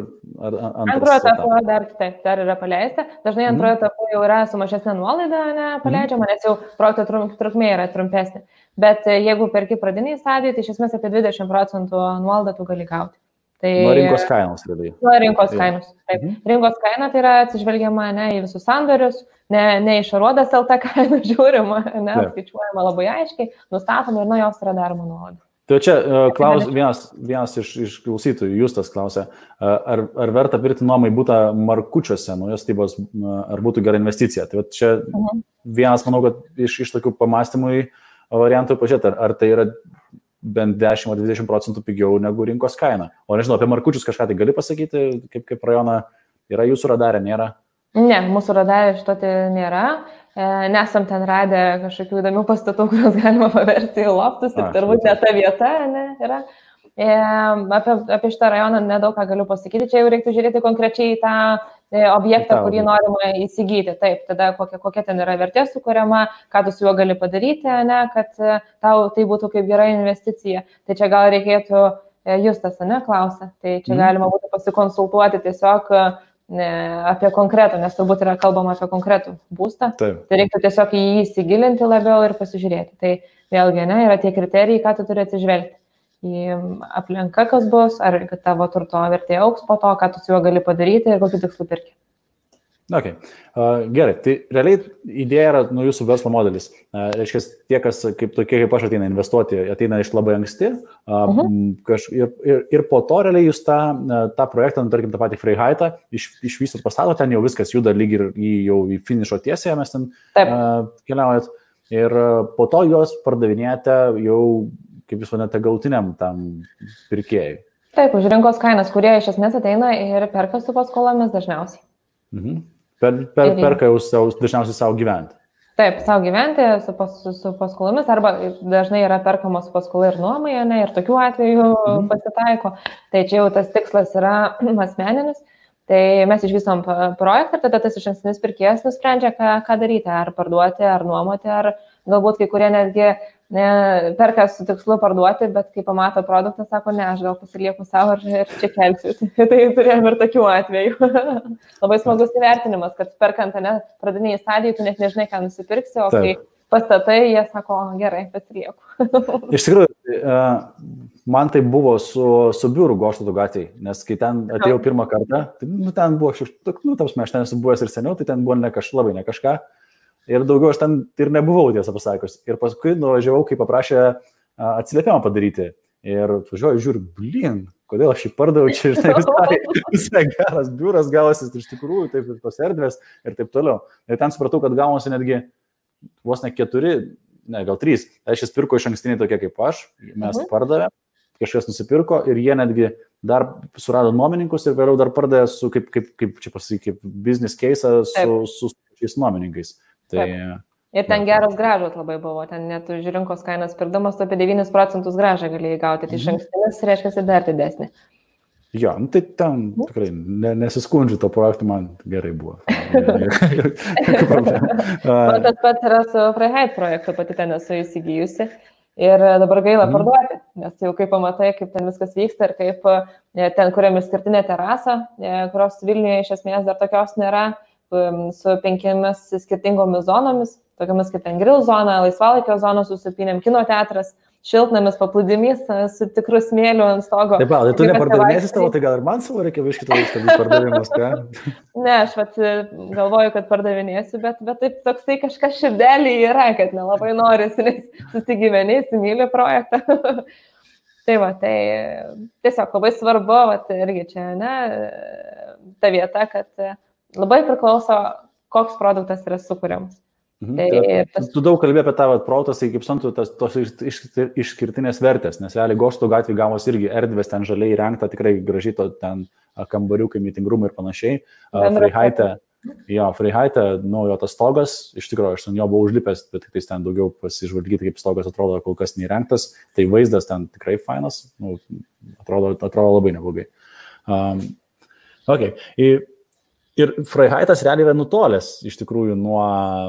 S2: Antrojo etapo dar, taip, dar yra paleista. Dažnai antrojo mm. etapo jau yra su mažesnė nuolaida ne, paleidžiama, mm. nes jau projekto trukmė yra trumpesnė. Bet e, jeigu perki pradiniai stadijai, tai iš esmės apie 20 procentų nuolaidą tu gali gauti.
S1: Tai, nuo rinkos kainos, realiai.
S2: Nuo rinkos kainos. Taip. Mhm. Rinkos kaina tai yra atsižvelgiama ne į visus sandorius, ne, ne iš aruodas LT kainą *laughs* žiūrima, ne, Taip. skaičiuojama labai aiškiai, nustatoma ir nuo jos yra daroma nuolaida.
S1: Tai čia uh, klaus, vienas, vienas iš, iš klausytojų, Justas klausė, uh, ar, ar verta pirkti nuomai būtą Markučiuose, naujos statybos, uh, ar būtų gera investicija. Tai čia mhm. vienas, manau, kad iš, iš tokių pamastymų variantų pažiūrėti, ar, ar tai yra bent 10-20 procentų pigiau negu rinkos kaina. O nežinau, apie Markučius kažką tai gali pasakyti, kaip, kaip rajoną yra jūsų radarė, nėra?
S2: Ne, mūsų radarė šito tai nėra. E, nesam ten radę kažkokių įdomių pastatų, kuriuos galima paversti į loftus ir turbūt ne ta vieta ne, yra. E, apie, apie šitą rajoną nedaug ką galiu pasakyti, čia jau reiktų žiūrėti konkrečiai tą e, objektą, kurį norima įsigyti. Taip, tada kokia, kokia ten yra vertė sukuriama, ką tu su juo gali padaryti, ne, kad tau tai būtų kaip gera investicija. Tai čia gal reikėtų, Justas, ne, klausia, tai čia mm. galima būtų pasikonsultuoti tiesiog apie konkretų, nes turbūt yra kalbama apie konkretų būstą. Taip. Tai reiktų tiesiog į jį įsigilinti labiau ir pasižiūrėti. Tai vėlgi, ne, yra tie kriterijai, ką tu turi atsižvelgti. Į aplinką, kas bus, ar tavo turto vertė auks po to, ką tu su juo gali padaryti ir kokiu tikslu pirkti.
S1: Okay. Uh, gerai, tai realiai idėja yra nu, jūsų verslo modelis. Uh, reiškia, tie, kas kaip tokie kaip aš ateina investuoti, ateina iš labai anksti uh, uh -huh. kaž, ir, ir, ir po to realiai jūs tą, tą projektą, nu, tarkim, tą patį Freihaitą, iš, išvystot pastato, ten jau viskas juda lyg ir į, jau į finišo tiesėje, mes ten uh, keliaujat. Ir po to juos pardavinėjate jau, kaip jūs vadinate, galutiniam tam pirkėjui.
S2: Taip, už rinkos kainas, kurie iš esmės ateina ir perka su paskolomis dažniausiai.
S1: Mhm. Per, per, perka jau savo, dažniausiai savo gyventi.
S2: Taip, savo gyventi su, pas, su paskolomis arba dažnai yra perkamos paskola ir nuomai, ne, ir tokių atvejų mhm. pasitaiko. Tai čia jau tas tikslas yra *clears throat* asmeninis. Tai mes išvystom projektą ir tada tas iš ankstinis pirkėjas nusprendžia, ką, ką daryti, ar parduoti, ar nuomoti, ar galbūt kai kurie netgi ne, perka su tikslu parduoti, bet kai pamato produktą, sako, ne, aš gal pasilieku savo ir, ir čia kelsiu. *laughs* tai turėjome ir tokių atvejų. *laughs* Labai smagus įvertinimas, kad perkant, ne, pradiniai stadijai, tu net nežinai, ką nusipirksi, o Taip. kai pastatai, jie sako, gerai, pasilieku. *laughs*
S1: Iš tikrųjų, e, man tai buvo su, su biuru Goštato gatvėje, nes kai ten atėjau pirmą kartą, tai nu, ten buvo, nu, tam aš ten esu buvęs ir seniau, tai ten buvo ne kažkas labai, ne kažką. Ir daugiau aš ten ir nebuvau, tiesą pasakius. Ir paskui nuvažiavau, kai paprašė atsiliepimą padaryti. Ir važiuoju, žiūriu, blin, kodėl aš jį pardaviau, čia žinai, visai, *laughs* visai geras biuras gavosi, iš tikrųjų, taip ir tos erdvės ir taip toliau. Ir ten supratau, kad gavosi netgi vos ne keturi, ne, gal trys. Aš jas pirko iš ankstiniai tokie kaip aš, mes mhm. pardavėme, kažkas nusipirko ir jie netgi dar surado nuomininkus ir vėliau dar pardavė su, kaip, kaip, kaip čia pasakyti, kaip business case su, su šiais nuomininkais. Tai,
S2: Taip. Ir ten geros gražos labai buvo, ten net už rinkos kainas pirdamas tu apie 9 procentus gražą galėjai gauti, tai iš mhm. ankstinis reiškia dar didesnį.
S1: Jo, nu, tai ten mhm. tikrai ne, nesiskundžiu to projektu, man gerai buvo. *laughs* *laughs*
S2: man tas pats yra su Freiheit projektu, pati ten esu įsigijusi. Ir dabar gaila mm. parduoti, nes jau kai pamatai, kaip ten viskas vyksta ir kaip e, ten kuriam išskirtinė terasa, e, kurios Vilniuje iš esmės dar tokios nėra, su penkiamis skirtingomis zonomis, tokiamis kaip ten grill zona, laisvalaikio zona, susipinėm kino teatras, šiltnamis, paplūdimys su tikru smėliu ant stogo.
S1: Taip, tai tu nepardavinėsi tavo, tai gal ir man savo reikia viškito įstabį pardavimus, ką? *laughs*
S2: ne, aš vat e, galvoju, kad pardavinėsiu, bet, bet taip toksai kažkas širdelį yra, kad nelabai norisi, nes susigyveni, įsimylė projektą. *laughs* tai va, tai tiesiog labai svarbu, va, irgi čia, ne, ta vieta, kad labai priklauso, koks produktas yra sukūriamas.
S1: Mhm. Tai tas... Tu daug kalbėjai apie tavo protas, kaip suprantu, tas tos iš, išskirtinės vertės, nes realiai Gošto gatvė gavos irgi erdvės, ten žaliai įrengta, tikrai gražiai to ten kambariukai, mitingrumai ir panašiai. Freihaite, jo, Freihaite, nu, jo tas stogas, iš tikrųjų, aš ant jo buvau užlipęs, bet tik ten daugiau pasižvalgyti, kaip stogas atrodo, kol kas neįrengtas, tai vaizdas ten tikrai fainas, nu, atrodo, atrodo labai neblogai. Um, okay. Ir Ir Freihaitas realiai yra nutolęs iš tikrųjų nuo,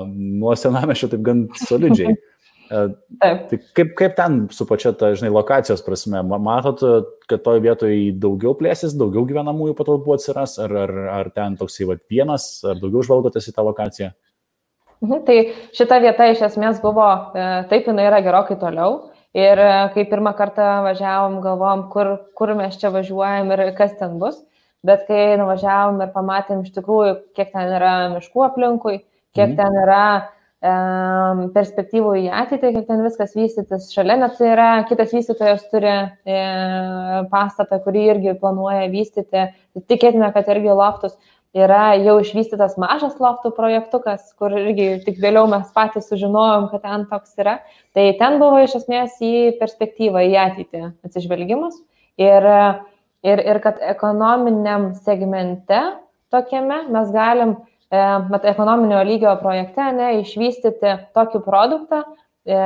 S1: nuo senamešio taip gan solidžiai. *laughs* E. Tai kaip, kaip ten su pačia, ta, žinai, lokacijos prasme, matot, kad toje vietoje daugiau plėsis, daugiau gyvenamųjų patalpų atsiras, ar, ar, ar ten toksai va, vienas, ar daugiau žvalgotės į tą lokaciją?
S2: Mhm, tai šita vieta iš esmės buvo, e, taip jinai yra gerokai toliau. Ir e, kai pirmą kartą važiavom, galvom, kur, kur mes čia važiuojam ir kas ten bus bet kai nuvažiavom ir pamatėm iš tikrųjų, kiek ten yra miškų aplinkui, kiek mm. ten yra perspektyvų į ateitį, kaip ten viskas vystytis. Šalia net tai yra kitas vystytojas turi e, pastatą, kurį irgi planuoja vystyti. Tikėtina, kad irgi loftus yra jau išvystytas mažas loftų projektukas, kur irgi tik vėliau mes patys sužinojom, kad ten toks yra. Tai ten buvo iš esmės į perspektyvą, į ateitį atsižvelgimas. Ir, ir, ir kad ekonominiam segmente tokiame mes galim bet ekonominio lygio projekte ne, išvystyti tokį produktą e,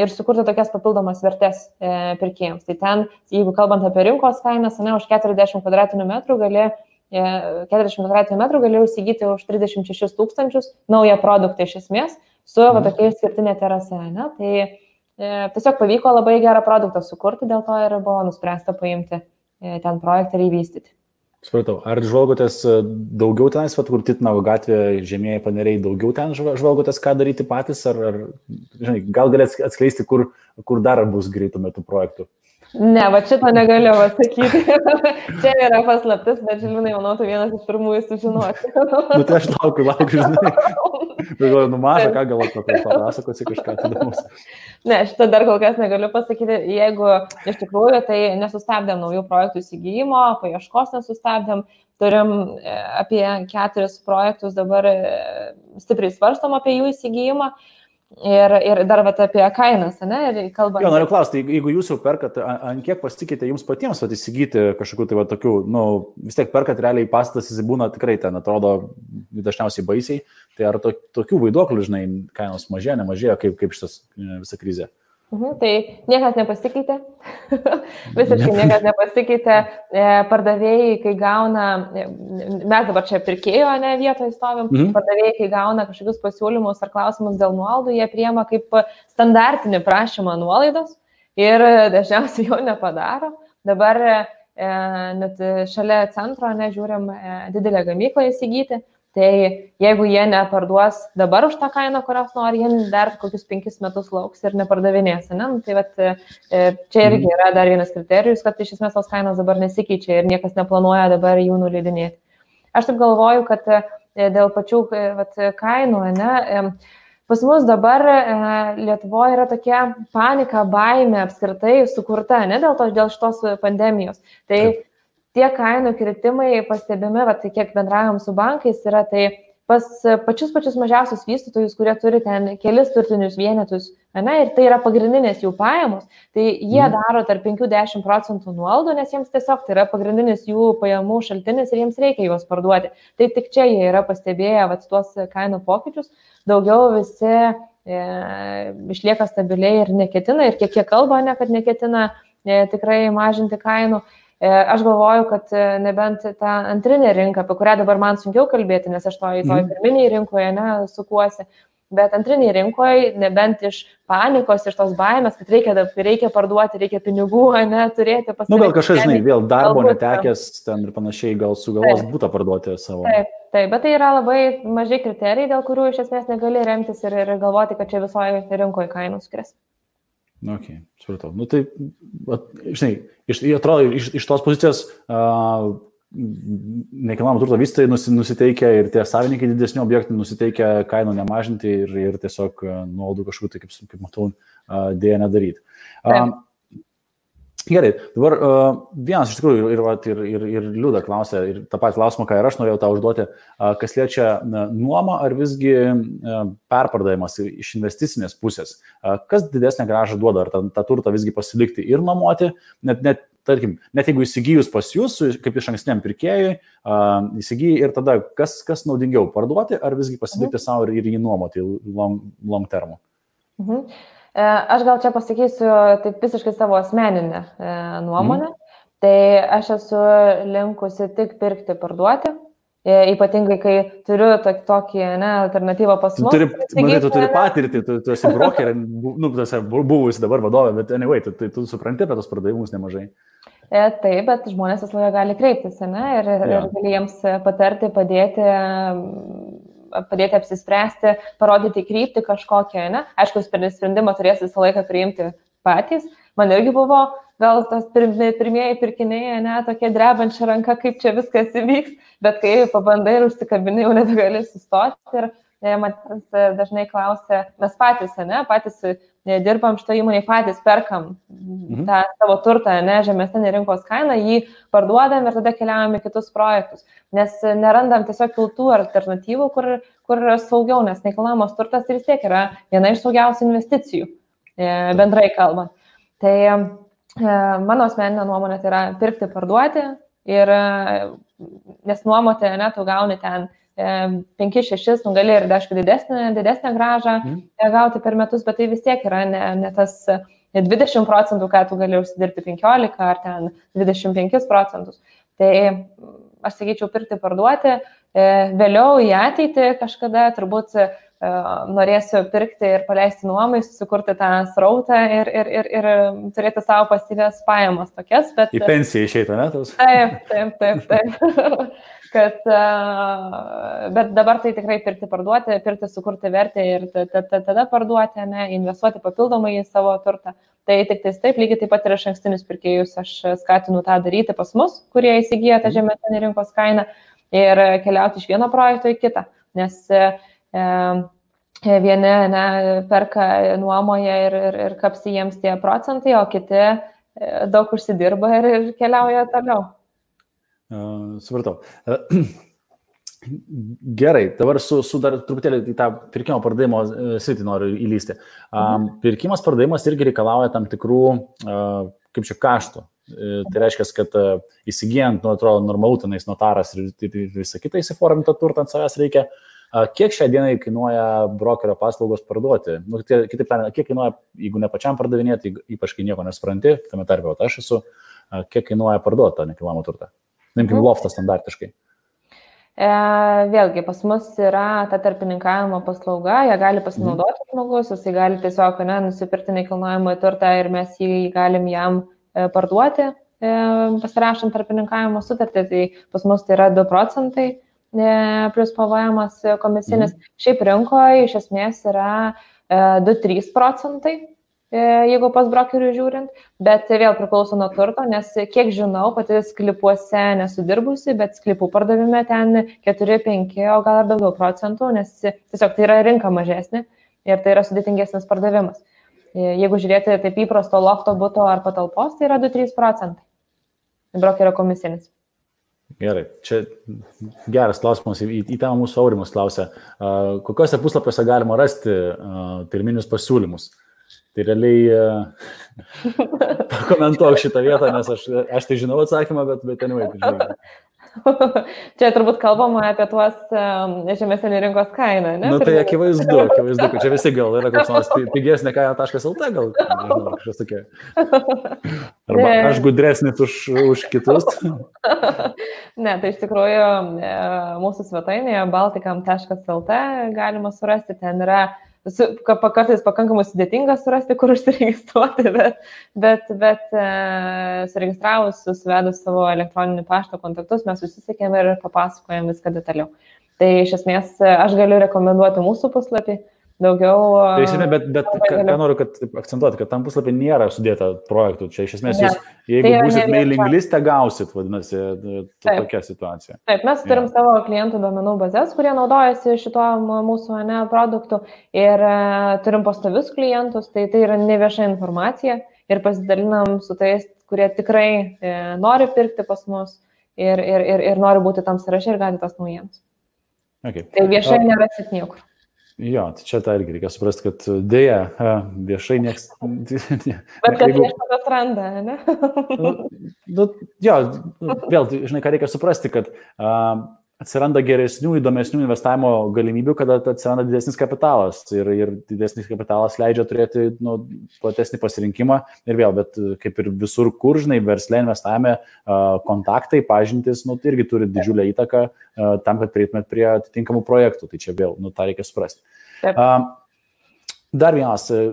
S2: ir sukurti tokias papildomas vertės e, pirkėjams. Tai ten, jeigu kalbant apie rinkos kainas, ne, už 40 kvadratinių metrų gali 40 e, kvadratinių metrų galėjau įsigyti už 36 tūkstančius naują produktą iš esmės su va, mhm. tokia išskirtinė terasa. Ne? Tai e, tiesiog pavyko labai gerą produktą sukurti, dėl to ir buvo nuspręsta paimti e, ten projektą ir įvystyti.
S1: Supratau. Ar žvalgotės e, daugiau tenais, vat, kur Titnavo gatvė, žemėjai paneriai, daugiau ten žvalgotės, ką daryti patys, ar, ar žinai, gal galėt atskleisti, kur, kur dar bus greitų metų projektų?
S2: Ne, va šito negaliu pasakyti. *laughs* Čia yra paslaptis, bet žinai, manau, tu vienas iš pirmųjų sužinoti.
S1: nu, tai aš laukiu, laukiu, žinai. *laughs* Galvoju, nu mažą, ką gal apie tai papasakosi kažką įdomus. *laughs*
S2: Ne, šitą dar kol kas negaliu pasakyti. Jeigu iš tikrųjų, tai nesustabdėm naujų projektų įsigijimo, paieškos nesustabdėm. Turim e, apie keturis projektus dabar e, stipriai svarstom apie jų įsigijimą. Ir, ir dar vat, apie kainas, ne? Ir kalbant.
S1: Jo, noriu klausti, jeigu jūs jau perkat, ant kiek pasitikite jums patiems vat, įsigyti kažkokiu tai va, tokiu, nu, vis tiek perkat realiai pastatas, jis būna tikrai ten, atrodo, dažniausiai baisiai. Tai ar to, tokių vaiduoklių, žinai, kainos mažėja, nemažėja, kaip, kaip šitas e, visa krizė?
S2: Mhm, tai niekas nepasikeitė, *laughs* visiškai niekas nepasikeitė. E, pardavėjai, kai gauna, e, mes dabar čia pirkėjo, ne vietoje stovim, mhm. pardavėjai, kai gauna kažkokius pasiūlymus ar klausimus dėl nuolaidų, jie priema kaip standartinį prašymą nuolaidos ir dažniausiai jo nepadaro. Dabar e, net šalia centro, nežiūrim, didelę gamyklą įsigyti Tai jeigu jie neparduos dabar už tą kainą, kurios nori, jie dar kokius penkis metus lauks ir nepardavinės. Ne? Nu, tai vat, e, čia irgi yra dar vienas kriterijus, kad iš esmės tos kainos dabar nesikeičia ir niekas neplanuoja dabar jų nuleidinėti. Aš taip galvoju, kad e, dėl pačių e, vat, kainų, ne, pas mus dabar Lietuvoje yra tokia panika, baime apskritai sukurta, ne dėl to, dėl šitos pandemijos. Tai Taip tie kainų kritimai pastebimi, va, tai kiek bendravom su bankais, yra tai pas pačius pačius mažiausius vystytojus, kurie turi ten kelis turtinius vienetus, ne, ir tai yra pagrindinės jų pajamos, tai jie mm. daro tarp 5-10 procentų nuolaidų, nes jiems tiesiog tai yra pagrindinis jų pajamų šaltinis ir jiems reikia juos parduoti. Tai tik čia jie yra pastebėję vat, tuos kainų pokyčius, daugiau visi e, išlieka stabiliai ir neketina, ir kiek jie kalba, ne, kad neketina e, tikrai mažinti kainų. E, aš galvoju, kad e, nebent ta antrinė rinka, apie kurią dabar man sunkiau kalbėti, nes aš to į toj mhm. pirminiai rinkoje nesukuosi, bet antriniai rinkoje, nebent iš panikos, iš tos baimės, kad reikia, reikia parduoti, reikia pinigų, *laughs* ne, turėti pasirinkti.
S1: Na, nu, gal kažkas, žinai, vėl darbo galbūt, netekęs ten ir panašiai, gal sugalvos būtų parduoti savo.
S2: Taip, taip, bet tai yra labai maži kriterijai, dėl kurių iš esmės negali remtis ir, ir galvoti, kad čia visoje rinkoje kainos skris.
S1: Ok, supratau. Nu, tai, at, žinai, iš, atrodo, iš, iš tos pozicijos uh, nekilnojamo turto vystytojai nusiteikia ir tie savininkai didesnių objektų nusiteikia kainų nemažinti ir, ir tiesiog nuolaidų kažkokiu, tai kaip, kaip matau, uh, dėja nedaryti. Uh, Gerai, dabar uh, vienas iš tikrųjų ir, ir, ir, ir Liuda klausė, ir tą patį klausimą, ką ir aš norėjau tau užduoti, uh, kas liečia uh, nuomą ar visgi uh, perpardavimas iš investicinės pusės. Uh, kas didesnę gražą duoda, ar tą, tą turtą visgi pasilikti ir nuomoti, net, net, tarkim, net jeigu įsigijus pas jūs, kaip iš ankstiniam pirkėjui, uh, įsigijai ir tada kas, kas naudingiau parduoti, ar visgi pasilikti mhm. savo ir, ir jį nuomoti long, long termo. Mhm.
S2: E, aš gal čia pasakysiu taip visiškai savo asmeninę e, nuomonę. Mm. Tai aš esu linkusi tik pirkti, parduoti. E, ypatingai, kai turiu tokį, tokį ne, alternatyvą pas mus.
S1: Tu turi, matai, tu turi patirtį, tu, tu esi brokerė, nu, tu esi buvusi dabar vadovė, bet anyway, tu, tu, tu supranti apie tos pardavimus nemažai.
S2: E, taip, bet žmonės visą laiką gali kreiptis, ne, ir, ja. ir gali jiems patarti, padėti padėti apsispręsti, parodyti kryptį kažkokią, ne? Aišku, sprendimą turės visą laiką priimti patys. Man irgi buvo gal tas pirmieji pirkiniai, ne, tokia drebančia ranka, kaip čia viskas įvyks, bet kai pabandai ir užsikabinai, jau nebegali sustoti. Ir Matas dažnai klausia, mes patys, ne, patys dirbam šito įmonėje, patys perkam mhm. tą savo turtą, ne, žemesnė rinkos kaina, jį parduodam ir tada keliaujam į kitus projektus. Nes nerandam tiesiog kiltų alternatyvų, kur, kur saugiau, nes nekilnojamas turtas tai vis tiek yra viena iš saugiausių investicijų, e, bendrai kalbant. Tai e, mano asmeninė nuomonė tai yra pirkti, parduoti ir nes nuomoti, ne, tu gauni ten 5-6, nu gali ir, aišku, didesnę, didesnę gražą mm. gauti per metus, bet tai vis tiek yra ne, ne tas 20 procentų, ką tu gali užsidirbti 15 ar ten 25 procentus. Tai aš sakyčiau, pirkti, parduoti, e, vėliau į ateitį kažkada turbūt e, norėsiu pirkti ir paleisti nuomai, susikurti tą srautą ir, ir, ir, ir turėti savo pasyvės pajamas tokias. Bet...
S1: Į pensiją išeita, ne?
S2: Tos? Taip, taip, taip. taip. *laughs* kad, bet dabar tai tikrai pirkti, parduoti, pirkti, sukurti vertę ir tada parduoti, ne, investuoti papildomai į savo turtą. Tai tik tais taip, lygiai taip pat ir iš ankstinius pirkėjus aš skatinu tą daryti pas mus, kurie įsigyja tą žemesnį rinkos kainą ir keliauti iš vieno projekto į kitą. Nes e, vieni ne, perka nuomoje ir, ir, ir kapsi jiems tie procentai, o kiti e, daug užsidirba ir, ir keliauja toliau.
S1: Supratau. Uh, *clears throat* Gerai, dabar su, su dar truputėlį į tą pirkimo pardavimo sritį noriu įlysti. Um, pirkimas pardavimas irgi reikalauja tam tikrų, kaip čia, kaštų. Uh, tai reiškia, kad įsigijant, nu, atrodo, normalu tenais notaras ir, ir, ir visą kitą įsiformintą turtą ant savęs reikia. Kiek šią dieną kainuoja brokerio paslaugos parduoti? Nu, tai, kitaip tariant, kiek kainuoja, jeigu ne pačiam pardavinėti, ypač kai nieko nespranti, tame tarpe aš esu, kiek kainuoja parduoti tą nekilnojamą turtą? Imkim mhm. loftą standartiškai.
S2: E, vėlgi, pas mus yra ta tarpininkavimo paslauga, ją gali pasinaudoti mhm. žmogus, jisai gali tiesiog ne, nusipirkti nekilnojamą turtą ir mes jį galim jam e, parduoti, e, pasirašant tarpininkavimo sutartį. Tai pas mus tai yra 2 procentai e, plus PVM komisinis. Mhm. Šiaip rinkoje iš esmės yra 2-3 e, procentai E, jeigu pas brokerių žiūrint, bet vėl priklauso nuo turto, nes kiek žinau, pati sklipuose nesudirbusi, bet sklipų pardavime ten 4-5, o gal ir daugiau procentų, nes tiesiog tai yra rinka mažesnė ir tai yra sudėtingesnis pardavimas. E, jeigu žiūrėti taip įprasto lofto būto ar patalpos, tai yra 2-3 procentai brokerio komisinis.
S1: Gerai, čia geras klausimas, į, į tą mūsų aurimus klausia, kokiuose puslapiuose galima rasti pirminius pasiūlymus? Tai realiai e, pakomentuok šitą vietą, nes aš, aš tai žinau atsakymą, bet, bet tai žinau.
S2: Čia turbūt kalbama apie tuos žemesnį rinkos kainą, ne?
S1: Na nu, tai akivaizdu, akivaizdu, kad čia visi gal yra koks nors pigesnė kaina.lt, gal nežinau, kažkas tokia. Arba aš gudresnis už, už kitus.
S2: ne, tai iš tikrųjų e, mūsų svetainėje baltikam.lt galima surasti, ten yra kartais pakankamai sudėtinga surasti, kur užsiregistruoti, *laughs* bet, bet, bet e, suregistravus, susivedus savo elektroninį pašto kontaktus, mes susisiekėme ir papasakojame viską detaliau. Tai iš esmės aš galiu rekomenduoti mūsų puslapį daugiau.
S1: Tai esmė, bet, bet ką, ką noriu kad, akcentuoti, kad tam puslapį nėra sudėta projektų. Čia iš esmės jūs, jeigu tai būsit mailing listę, gausit, vadinasi, tokia situacija.
S2: Taip, mes turim ja. savo klientų duomenų bazės, kurie naudojasi šituo mūsų ne, produktu ir uh, turim pastovius klientus, tai tai yra nevieša informacija ir pasidalinam su tais, kurie tikrai e, nori pirkti pas mus ir, ir, ir, ir nori būti tam sąraše ir gauti tas naujiems. Okay. Tai viešai nerasit niekur.
S1: Jo, tai čia tą irgi reikia suprasti, kad dėja, viešai niekas. *laughs* *laughs*
S2: Bet kad jeigu... kažkas atranda, ne?
S1: nu, nu, jo, *laughs* vėl, žinai, ką reikia suprasti, kad uh, atsiranda geresnių, įdomesnių investavimo galimybių, kada atsiranda didesnis kapitalas ir, ir didesnis kapitalas leidžia turėti nu, platesnį pasirinkimą ir vėl, bet kaip ir visur kur, žinai, verslė investavime kontaktai, pažintis, nu, tai irgi turi didžiulę įtaką tam, kad prieitumėt prie atitinkamų projektų, tai čia vėl, nu, tą reikia suprasti. Taip. Dar vienas e,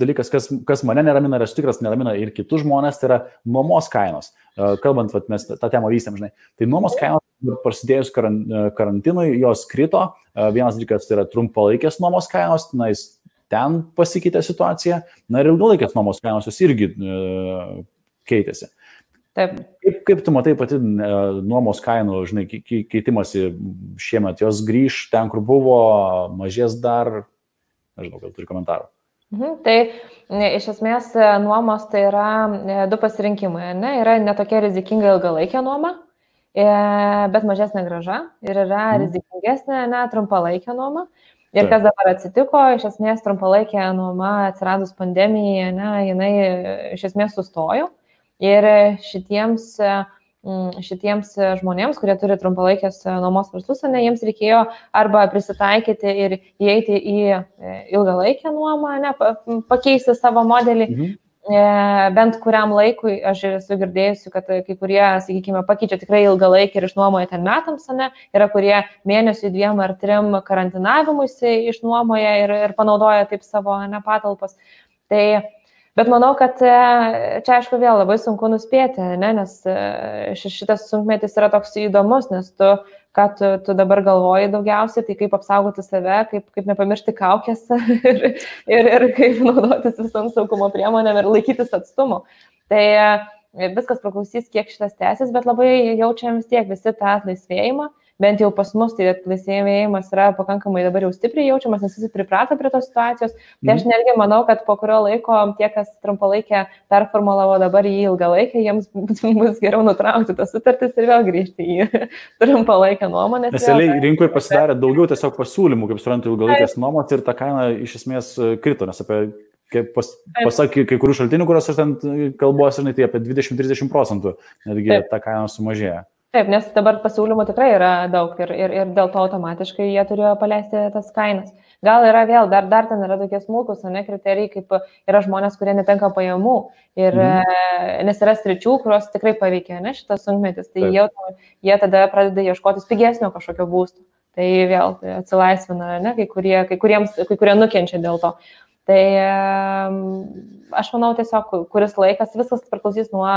S1: dalykas, kas, kas mane neramina ir aš tikras neramina ir kitus žmonės, tai yra nuomos kainos. Kalbant, vat, mes tą temą vystėm, žinai, tai nuomos kainos prasidėjus karantinui jos krito. Vienas dalykas tai yra trumpalaikės nuomos kainos, na, jis ten pasikeitė situacija, na ir ilgalaikės nuomos kainos jos irgi e, keitėsi.
S2: Taip.
S1: Kaip, kaip tu matai pati nuomos kainų, žinai, keitimasi šiemet, jos grįž ten, kur buvo, mažės dar, nežinau, gal turi komentarų.
S2: Mhm, tai iš esmės nuomos tai yra du pasirinkimai. Ne? Yra netokia rizikinga ilgalaikė nuoma, e, bet mažesnė graža ir yra mhm. rizikingesnė, ne, trumpalaikė nuoma. Ir kas dabar atsitiko, iš esmės trumpalaikė nuoma atsiradus pandemijai, ne, jinai iš esmės sustojo. Ir šitiems, šitiems žmonėms, kurie turi trumpalaikės nuomos verslus, ne, jiems reikėjo arba prisitaikyti ir įeiti į e, ilgalaikę nuomą, ne, pakeisti savo modelį. Mhm e, bent kuriam laikui, aš esu girdėjusi, kad kai kurie, sakykime, pakeičia tikrai ilgalaikį ir išnuomoja ten metams, ne, yra kurie mėnesių dviem ar trim karantinavimuisi išnuomoja ir, ir panaudoja taip savo ne patalpas. Tai Bet manau, kad e, čia aišku vėl labai sunku nuspėti, ne, nes e, šitas sunkmetis yra toks įdomus, nes tu, ką tu, tu dabar galvoji daugiausiai, tai kaip apsaugoti save, kaip, kaip nepamiršti kaukės *laughs* ir, ir, ir kaip naudotis visom saugumo priemonėm ir laikytis atstumu. Tai e, viskas priklausys, kiek šitas tęsis, bet labai jaučiam vis tiek visi tą atlaisvėjimą bent jau pas mus tai laisvėjimas yra pakankamai dabar jau stipriai jaučiamas, nes visi priprato prie tos situacijos. Tai aš mhm. netgi manau, kad po kurio laiko tie, kas trumpalaikę performulavo dabar į ilgalaikę, jiems *laughs* bus geriau nutraukti tas sutartis ir vėl grįžti į *laughs* trumpalaikę nuomonę.
S1: Nes realiai rinkoje pasidarė daugiau tiesiog pasiūlymų, kaip suprantu, ilgalaikės nuomos ir ta kaina iš esmės e, krito, nes apie kaip pas, pasak kai kurių šaltinių, kuriuos aš ten kalbuosi, tai apie 20-30 procentų netgi Taip. ta kaina sumažėjo.
S2: Taip, nes dabar pasiūlymų tikrai yra daug ir, ir, ir dėl to automatiškai jie turėjo paleisti tas kainas. Gal yra vėl, dar, dar ten yra tokie smulkus, ne kriterijai, kaip yra žmonės, kurie netenka pajamų. Ir, mm. Nes yra stričių, kurios tikrai paveikia ne, šitas sunkmetis. Tai jie, jie tada pradeda ieškotis pigesnio kažkokio būsto. Tai vėl atsilaisvina, ne, kai, kurie, kai, kuriems, kai kurie nukenčia dėl to. Tai aš manau tiesiog, kuris laikas, viskas priklausys nuo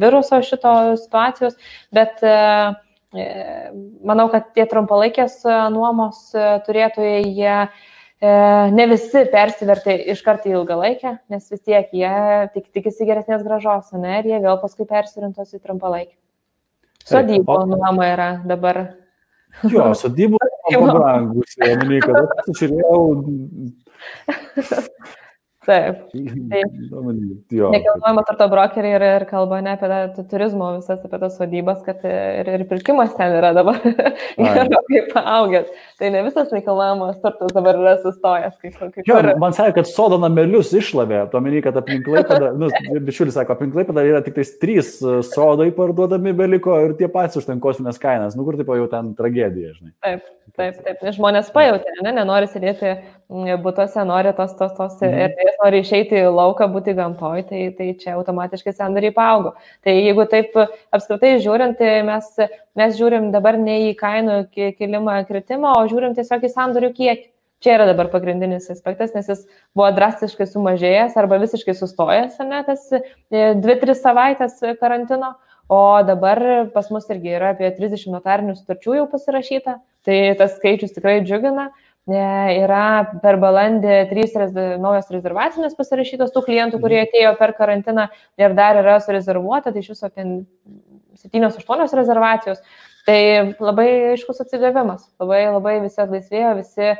S2: viruso šito situacijos, bet e, e, manau, kad tie trumpalaikės nuomos turėtojai, jie ne visi persivertė iš karto į ilgalaikę, nes vis tiek jie tik tikisi geresnės gražos, ne, ir jie vėl paskui persirintos į trumpalaikę. Sodybo nuoma yra dabar
S1: Jo, sodybų pabrangusi, manai, kad aš žiūrėjau.
S2: Taip. *laughs* Taip. Nekilnojamo turto brokeriai ir, ir kalba ne apie tą turizmo visas, apie tas sodybas, kad ir, ir pirkimas ten yra dabar *laughs* gerokai paaugęs. Tai ne visas nekilnojamas turtas dabar yra sustojęs. Kaip, kaip
S1: jo, kur... Man sakė, kad sodo namelius išlavė, tuomenį, kad aplinklai, pada, nu, bičiulis sako, aplinklai pada yra tik tais trys sodai parduodami beliko ir tie patys už ten kosminės kainas, nu kur tipo jau ten tragedija, žinai.
S2: Taip, taip, taip, žmonės pajutė, ne, nenori sėdėti būtuose, nori tos, tos, tos mhm. erdvės nori išeiti į lauką, būti gamtoj, tai, tai čia automatiškai sandoriai paaugo. Tai jeigu taip apskritai žiūrint, tai mes, mes žiūrim dabar ne į kainų kilimą, kritimą, o žiūrim tiesiog į sandorių kiekį. Čia yra dabar pagrindinis aspektas, nes jis buvo drastiškai sumažėjęs arba visiškai sustojęs, ne, tas 2-3 e, savaitės karantino, o dabar pas mus irgi yra apie 30 notarinių sutarčių jau pasirašyta, tai tas skaičius tikrai džiugina. Yra per balandį trys naujos rezervacinės pasirašytos tų klientų, kurie mhm. atėjo per karantiną ir dar yra surezervuota, tai iš viso apie 7-8 rezervacijos. Tai labai aiškus atsigavimas, labai, labai visi atlaisvėjo, visi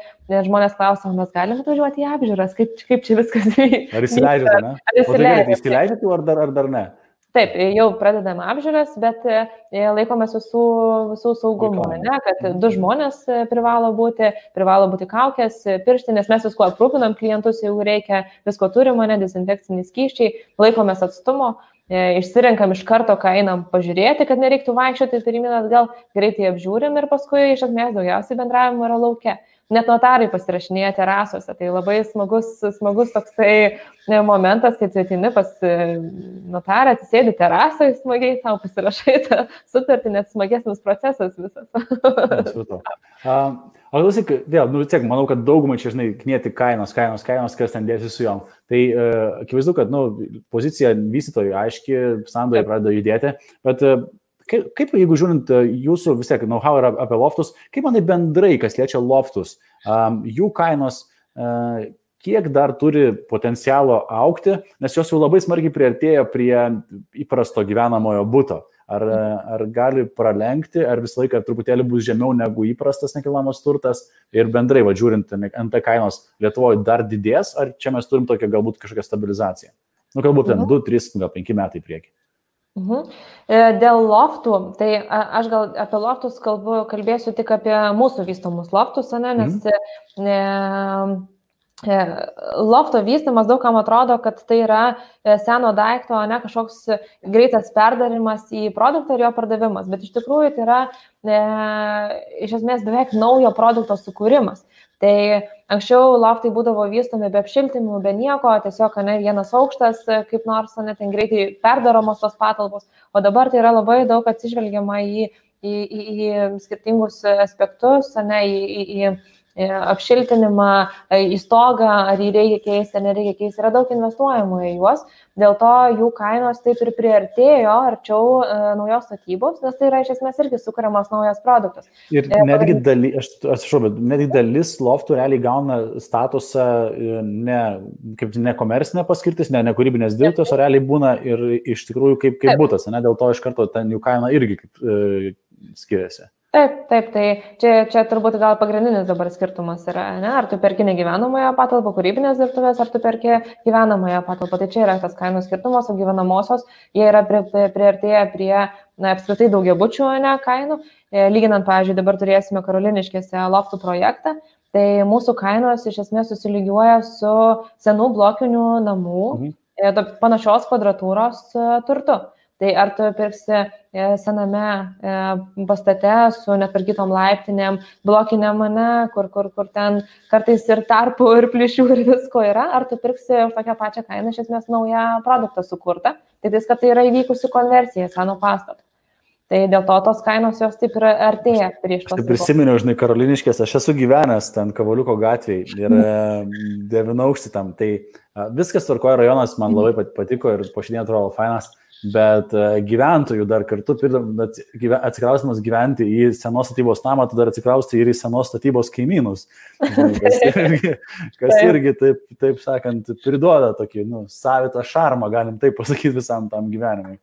S2: žmonės klausia, mes galime atvažiuoti į apžiūras, kaip, kaip čia viskas
S1: vyksta. Ar įsileidžiate, ne? Ar įsileidžiate, įsileidžiate ar, dar, ar dar ne?
S2: Taip, jau pradedame apžiūras, bet e, laikomės visų, visų saugumo, ne, kad du žmonės e, privalo būti, privalo būti kaukės, e, pirštinės, mes visko aprūpinam klientus, jeigu reikia, visko turime, ne, dezinfekciniai skyščiai, laikomės atstumo, išsirenkam iš karto, ką einam pažiūrėti, kad nereiktų vaikščioti pirmin atgal, greitai apžiūrim ir paskui iš esmės daugiausiai bendravimo yra laukia net notarai pasirašinėja terasose. Tai labai smagus, smagus toksai momentas, kai tu atini pas e, notarą, atsisėdi terasoje, smagiai savo pasirašai tą sutartį, net smagesnis procesas visas. *laughs*
S1: O klausyk, vėl, nu vis tiek, manau, kad daugumai čia, žinai, knieti kainos, kainos, kainos, kas ten dėsi su jom. Tai uh, akivaizdu, kad, nu, pozicija vystytojų aiški, sandoriai pradeda judėti, bet uh, Kaip, kaip jeigu žiūrint e, jūsų vis tiek know-how yra apie loftus, kaip manai bendrai, kas liečia loftus, um, jų kainos, uh, kiek dar turi potencialo aukti, nes jos jau labai smarkiai priartėjo prie įprasto gyvenamojo būto. Ar, ar gali pralenkti, ar visą laiką truputėlį bus žemiau negu įprastas nekilnojamas turtas ir bendrai, va, žiūrint, NT kainos Lietuvoje dar didės, ar čia mes turim tokią galbūt kažkokią stabilizaciją? Nu, galbūt ten mhm. 2, 3, gal 5 metai į priekį.
S2: Mhm. E, dėl loftų, tai aš gal apie loftus kalbu, kalbėsiu tik apie mūsų vystomus loftus, ne, nes mhm. E, e, lofto vystimas daugam atrodo, kad tai yra e, seno daikto, ne kažkoks greitas perdarimas į produktą ir jo pardavimas, bet iš tikrųjų tai yra e, iš esmės beveik naujo produkto sukūrimas. Tai anksčiau loftai būdavo vystomi be apšiltimų, be nieko, tiesiog ne vienas aukštas, kaip nors, ne ten greitai perdaromos tos patalpos, o dabar tai yra labai daug atsižvelgiama į, į, į, į skirtingus aspektus, ne, į, į, į E, apšiltinimą, e, į stogą, ar jį reikia keisti, ar nereikia keisti, yra daug investuojama į juos, dėl to jų kainos taip ir priartėjo arčiau e, naujos statybos, nes tai yra iš esmės irgi sukūriamas naujas produktas.
S1: Ir e, netgi dalis, aš atsiprašau, bet netgi dalis loftų realiai gauna statusą ne, kaip nekomercinė paskirtis, ne, ne kūrybinės dirbtos, o realiai būna ir iš tikrųjų kaip, kaip būtas, ne, dėl to iš karto ten jų kaina irgi kaip, e, skiriasi.
S2: Taip, taip, tai čia, čia turbūt gal pagrindinis dabar skirtumas yra, ne? ar tu perki negyvenamąją patalpą, kūrybinės dirbtuvės, ar tu perki gyvenamąją patalpą. Tai čia yra tas kainų skirtumas, o gyvenamosios jie yra pri, pri, priartėję prie na, apskritai daugiabučių ne, kainų. E, lyginant, pavyzdžiui, dabar turėsime Karoliniškėse loftų projektą, tai mūsų kainos iš esmės susilygiuoja su senų blokinių namų, mhm. E, panašios kvadratūros e, turtu. Tai ar tu pirksi e, sename e, pastate su netvarkytom laiptinėm, blokiniam mane, kur, kur, kur ten kartais ir tarpų, ir plyšių, ir visko yra, ar tu pirksi už tokią pačią kainą iš esmės naują produktą sukurtą, tai kad tai yra įvykusi konversija seno pastato. Tai dėl to tos kainos jos taip ir artėja prieš tos.
S1: Aš prisiminiau, žinai, Karoliniškės, aš esu gyvenęs ten Kavaliuko gatvėje ir devinu aukštį tam. Tai viskas tvarkoja, rajonas man labai patiko ir po šiandien atrodo fainas bet e, gyventojų dar kartu, atsikraustimas gyventi į senos statybos namą, tu dar atsikrausti ir į senos statybos kaimynus, kas *laughs* irgi, kas irgi taip, taip sakant, priduoda tokį nu, savitą šarmą, galim taip pasakyti visam tam gyvenimui.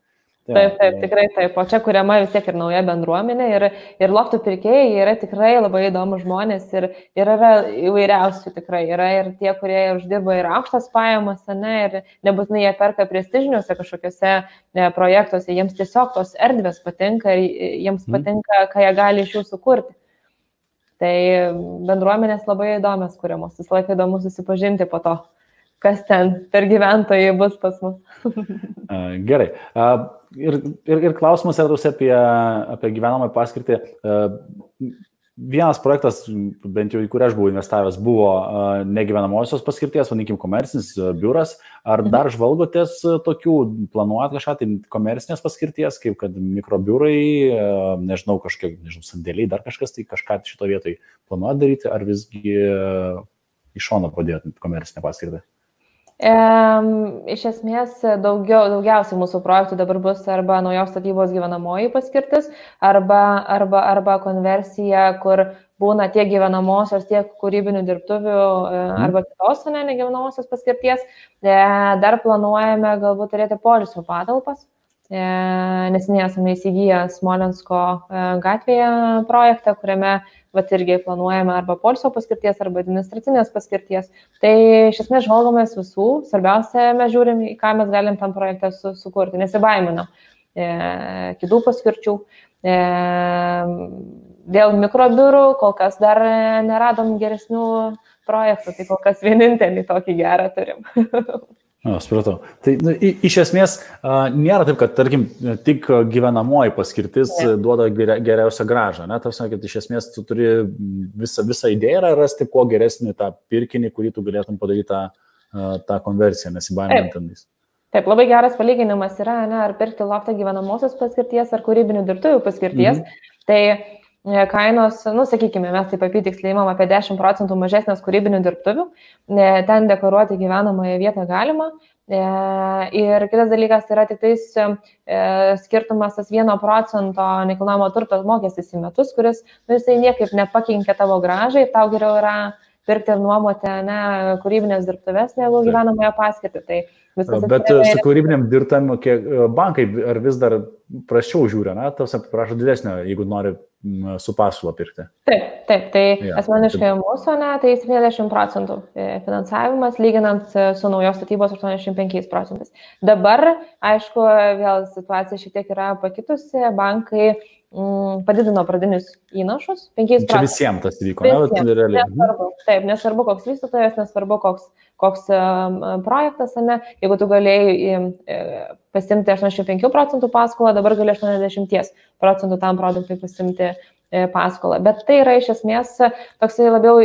S2: Taip, taip, tikrai taip. O čia kuriama vis tiek ir nauja bendruomenė ir, ir loftų pirkėjai yra tikrai labai įdomus žmonės ir, ir yra įvairiausių tikrai. Yra ir tie, kurie uždirba ir aukštas pajamas, ne, ir nebūtinai jie perka prestižiniuose kažkokiuose ne, projektuose, jiems tiesiog tos erdvės patinka ir jiems mhm. patinka, ką jie gali iš jų sukurti. Tai bendruomenės labai įdomios kuriamos, visą laiką įdomu susipažinti po to kas ten per gyventojai bus pas mus.
S1: Gerai. Ir, ir, ir klausimas yra apie, apie gyvenamą paskirtį. Vienas projektas, bent jau į kurį aš buvau investavęs, buvo negyvenamosios paskirties, vadinkim, komercinis biuras. Ar mhm. dar žvalgotės tokių, planuojat kažką, tai komercinės paskirties, kaip kad mikrobiurai, nežinau, kažkokie, nežinau, sandėliai, dar kažkas, tai kažką šito vietoj planuojat daryti, ar visgi iš šono padėt komercinę paskirtį?
S2: E, iš esmės daugiau, daugiausiai mūsų projektų dabar bus arba naujos statybos gyvenamoji paskirtis, arba, arba, arba konversija, kur būna tiek gyvenamosios, tiek kūrybinių dirbtuvių, mhm. arba kitos, ne, negyvenamosios paskirties. E, dar planuojame galbūt turėti polisio patalpas. E, nesiniai esame įsigiję Smolensko e, gatvėje projektą, kuriame vat irgi planuojame arba polsio paskirties, arba administracinės paskirties. Tai iš esmės žvalgomės visų, svarbiausia, mes žiūrim, ką mes galim tam projektą su, sukurti, nesibaiminam e, kitų paskirčių. E, dėl mikrobiurų kol kas dar neradom geresnių projektų, tai kol kas vienintelį tokį gerą turim. *laughs*
S1: O, supratau. Tai nu, iš esmės nėra taip, kad, tarkim, tik gyvenamoji paskirtis ne. duoda geriausią gražą. Ne? Tarsi, kad iš esmės tu turi visą, visą idėją rasti kuo geresnį tą pirkinį, kurį tu galėtum padaryti tą, tą konversiją, nesibaiminant tenais.
S2: Taip, labai geras palyginimas yra, ne, ar pirkti loftą gyvenamosios paskirties ar kūrybinių dirbtuvių paskirties. Mhm. Tai kainos, nu, sakykime, mes taip apytiksliai imam apie 10 procentų mažesnės kūrybinių dirbtuvių, e, ten dekoruoti gyvenamąją vietą galima. E, ir kitas dalykas yra tik tais skirtumas tas 1 procento nekilnojamo turto mokestis į metus, kuris, nu, jisai niekaip nepakinkia tavo gražai, tau geriau yra pirkti ir nuomoti ne, kūrybinės dirbtuvės negu gyvenamąją paskirtį. Tai
S1: Bet su kūrybiniam dirbtam bankai ar vis dar prašiau žiūri, na, tas prašo didesnio, jeigu nori su pasiūlo pirkti.
S2: Taip, taip, tai ja, asmeniškai taip. mūsų, ne, tai 70 procentų e, finansavimas, lyginant e, su naujos statybos 85 procentais. Dabar, aišku, vėl situacija šiek tiek yra pakitusi, bankai mm, padidino pradinius įnašus 5 procentų.
S1: Čia visiems tas vyko, ne, bet
S2: nesvarbu. Taip, nesvarbu, koks vystytojas, nesvarbu, koks koks projektas, ne, jeigu tu galėjai pasimti 85 procentų paskolą, dabar gali 80 procentų tam produktui pasimti e, paskolą. Bet tai yra iš esmės toksai labiau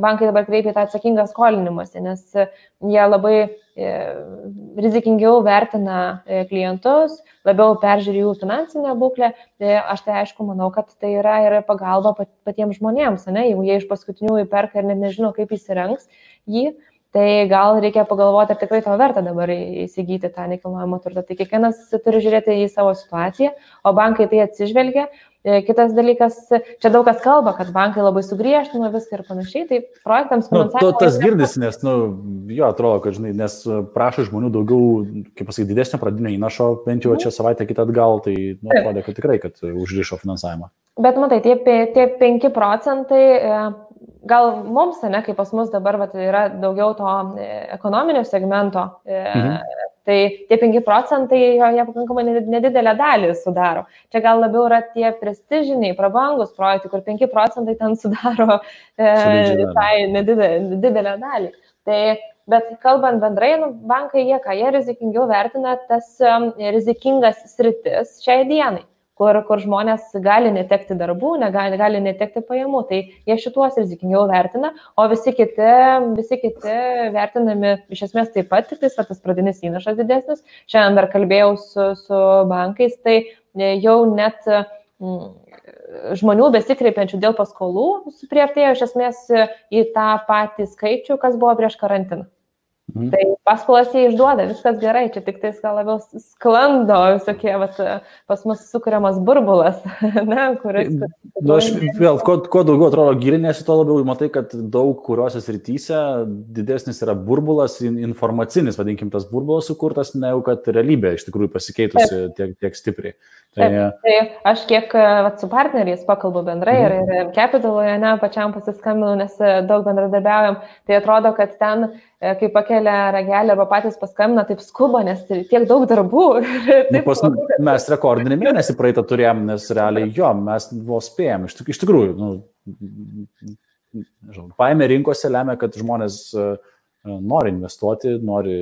S2: bankai dabar kreipia tą atsakingą skolinimąsi, nes jie labai e, rizikingiau vertina e, klientus, labiau peržiūri jų finansinę būklę. Aš tai aišku manau, kad tai yra ir pagalba patiems žmonėms, ne? jeigu jie iš paskutinių įperka ir net nežino, kaip įsirengs jį, tai gal reikia pagalvoti, ar tikrai tau verta dabar įsigyti tą nekilnojamo turtą. Tai kiekvienas turi žiūrėti į savo situaciją, o bankai tai atsižvelgia. E, kitas dalykas, čia daug kas kalba, kad bankai labai sugriežtino viską ir panašiai, tai projektams
S1: finansuojama. Nu, tas girdis, nes, nu, jo, atrodo, kad, žinai, nes prašo žmonių daugiau, kaip pasakyti, didesnio pradinio įnašo, bent jau čia savaitę kitą atgal, tai, nu, atrodo, kad tikrai, kad užrišo finansavimą.
S2: Bet matai, tie, tie 5 procentai e, gal mums, ne, kaip pas mus dabar vat, yra daugiau to e, ekonominio segmento, e, mhm. tai tie 5 procentai jie pakankamai nedidelę dalį sudaro. Čia gal labiau yra tie prestižiniai, prabangus projektai, kur 5 procentai ten sudaro e, visai nedidelę, nedidelę dalį. Tai Bet kalbant bendrai, nu, bankai jie ką, jie rizikingiau vertina tas um, rizikingas sritis šiai dienai kur, kur žmonės gali netekti darbų, negali, gali netekti pajamų. Tai jie šituos rizikingiau vertina, o visi kiti, visi kiti vertinami iš esmės taip pat, tik tai tas pradinis įnašas didesnis. Šiandien dar kalbėjau su, su bankais, tai jau net mm, žmonių besikreipiančių dėl paskolų priartėjo iš esmės į tą patį skaičių, kas buvo prieš karantiną. Mhm. Tai paskolas jie išduoda, viskas gerai, čia tik tais gal labiau sklando visokie, vat, pas mus sukuriamas burbulas, *laughs* ne, kuris...
S1: Nu, aš vėl, kuo, kuo daugiau atrodo gilinėsi, tuo labiau matai, kad daug kuriuose srityse didesnis yra burbulas, informacinis, vadinkim, tas burbulas sukurtas, negu kad realybė iš tikrųjų pasikeitusi tiek, tiek stipriai.
S2: Tai, tai aš kiek vat, su partneriais pakalbu bendrai mhm. ir, ir Capitaloje, ne, pačiam pasiskambinu, nes daug bendradarbiaujam, tai atrodo, kad ten E, kai pakelia ragelį arba patys paskambina, taip skuba, nes tiek daug darbų. *laughs*
S1: Nu, pas, mes rekordinį *laughs* mėnesį praeitą turėjom, nes realiai jo, mes vos spėjom. Iš, iš tikrųjų, nu, nežinau, paėmė rinkose lemia, kad žmonės nori investuoti, nori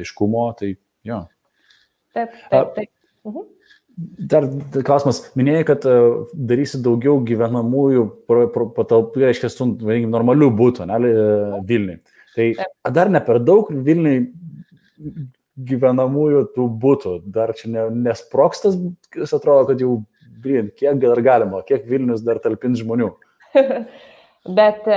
S1: aiškumo, tai jo.
S2: Taip, taip, taip. Mhm.
S1: Dar klausimas, minėjai, kad darysi daugiau gyvenamųjų patalpų, reiškia, vadinkim, normalių būtų, ne, Vilniui. Tai dar ne per daug Vilniui gyvenamųjų tų būtų, dar čia ne, nesprokstas, jis atrodo, kad jau, blin, kiek dar galima, kiek Vilnius dar talpins žmonių. *laughs*
S2: Bet e,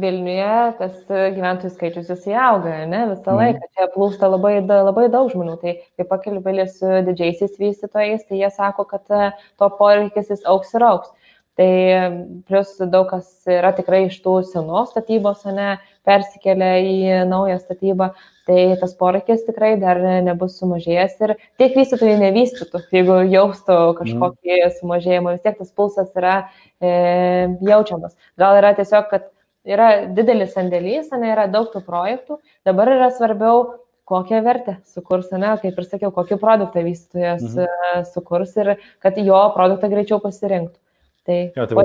S2: Vilniuje tas gyventojų skaičius jis įauga, ne, visą mhm. laiką. Čia plūsta labai, labai daug žmonių. Tai kai pakalbėlė su didžiaisiais vystytojais, tai jie sako, kad e, to poreikis jis auks ir auks. Tai plus daug kas yra tikrai iš tų senos statybos, ne, persikelia į naują statybą, tai tas poreikis tikrai dar nebus sumažėjęs ir tiek vystytojai nevystytų, jeigu jaustų kažkokį mm. sumažėjimą, vis tiek tas pulsas yra e, jaučiamas. Gal yra tiesiog, kad yra didelis sandėlys, ne, yra daug tų projektų, dabar yra svarbiau kokią vertę sukurs, ne, kaip ir sakiau, kokį produktą vystytojas mhm. sukurs ir kad jo produktą greičiau pasirinktų.
S1: Tai, jo, tai va,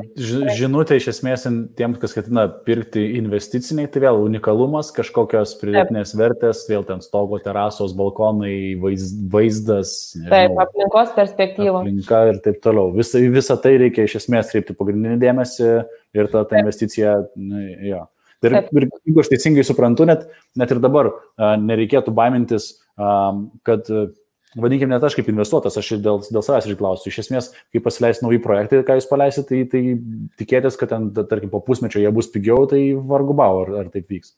S1: žinutė iš esmės tiems, kas ketina pirkti investiciniai, tai vėl unikalumas, kažkokios pridėtinės vertės, vėl ten stogo terasos, balkonai, vaiz, vaizdas.
S2: Nežinau, taip, aplinkos perspektyva.
S1: Aplinka ir taip toliau. Visą, visą tai reikia iš esmės kreipti pagrindinį dėmesį ir ta, ta investicija, jo. Ir, ir jeigu aš teisingai suprantu, net, net ir dabar nereikėtų baimintis, kad vadinkime, net aš kaip investuotas, aš dėl, dėl savęs išklausiu. Iš esmės, kai pasileis nauji projektai, ką jūs paleisite, tai, tai tikėtis, kad ten, tarkim, po pusmečio jie bus pigiau, tai vargu bau, ar, ar taip vyks.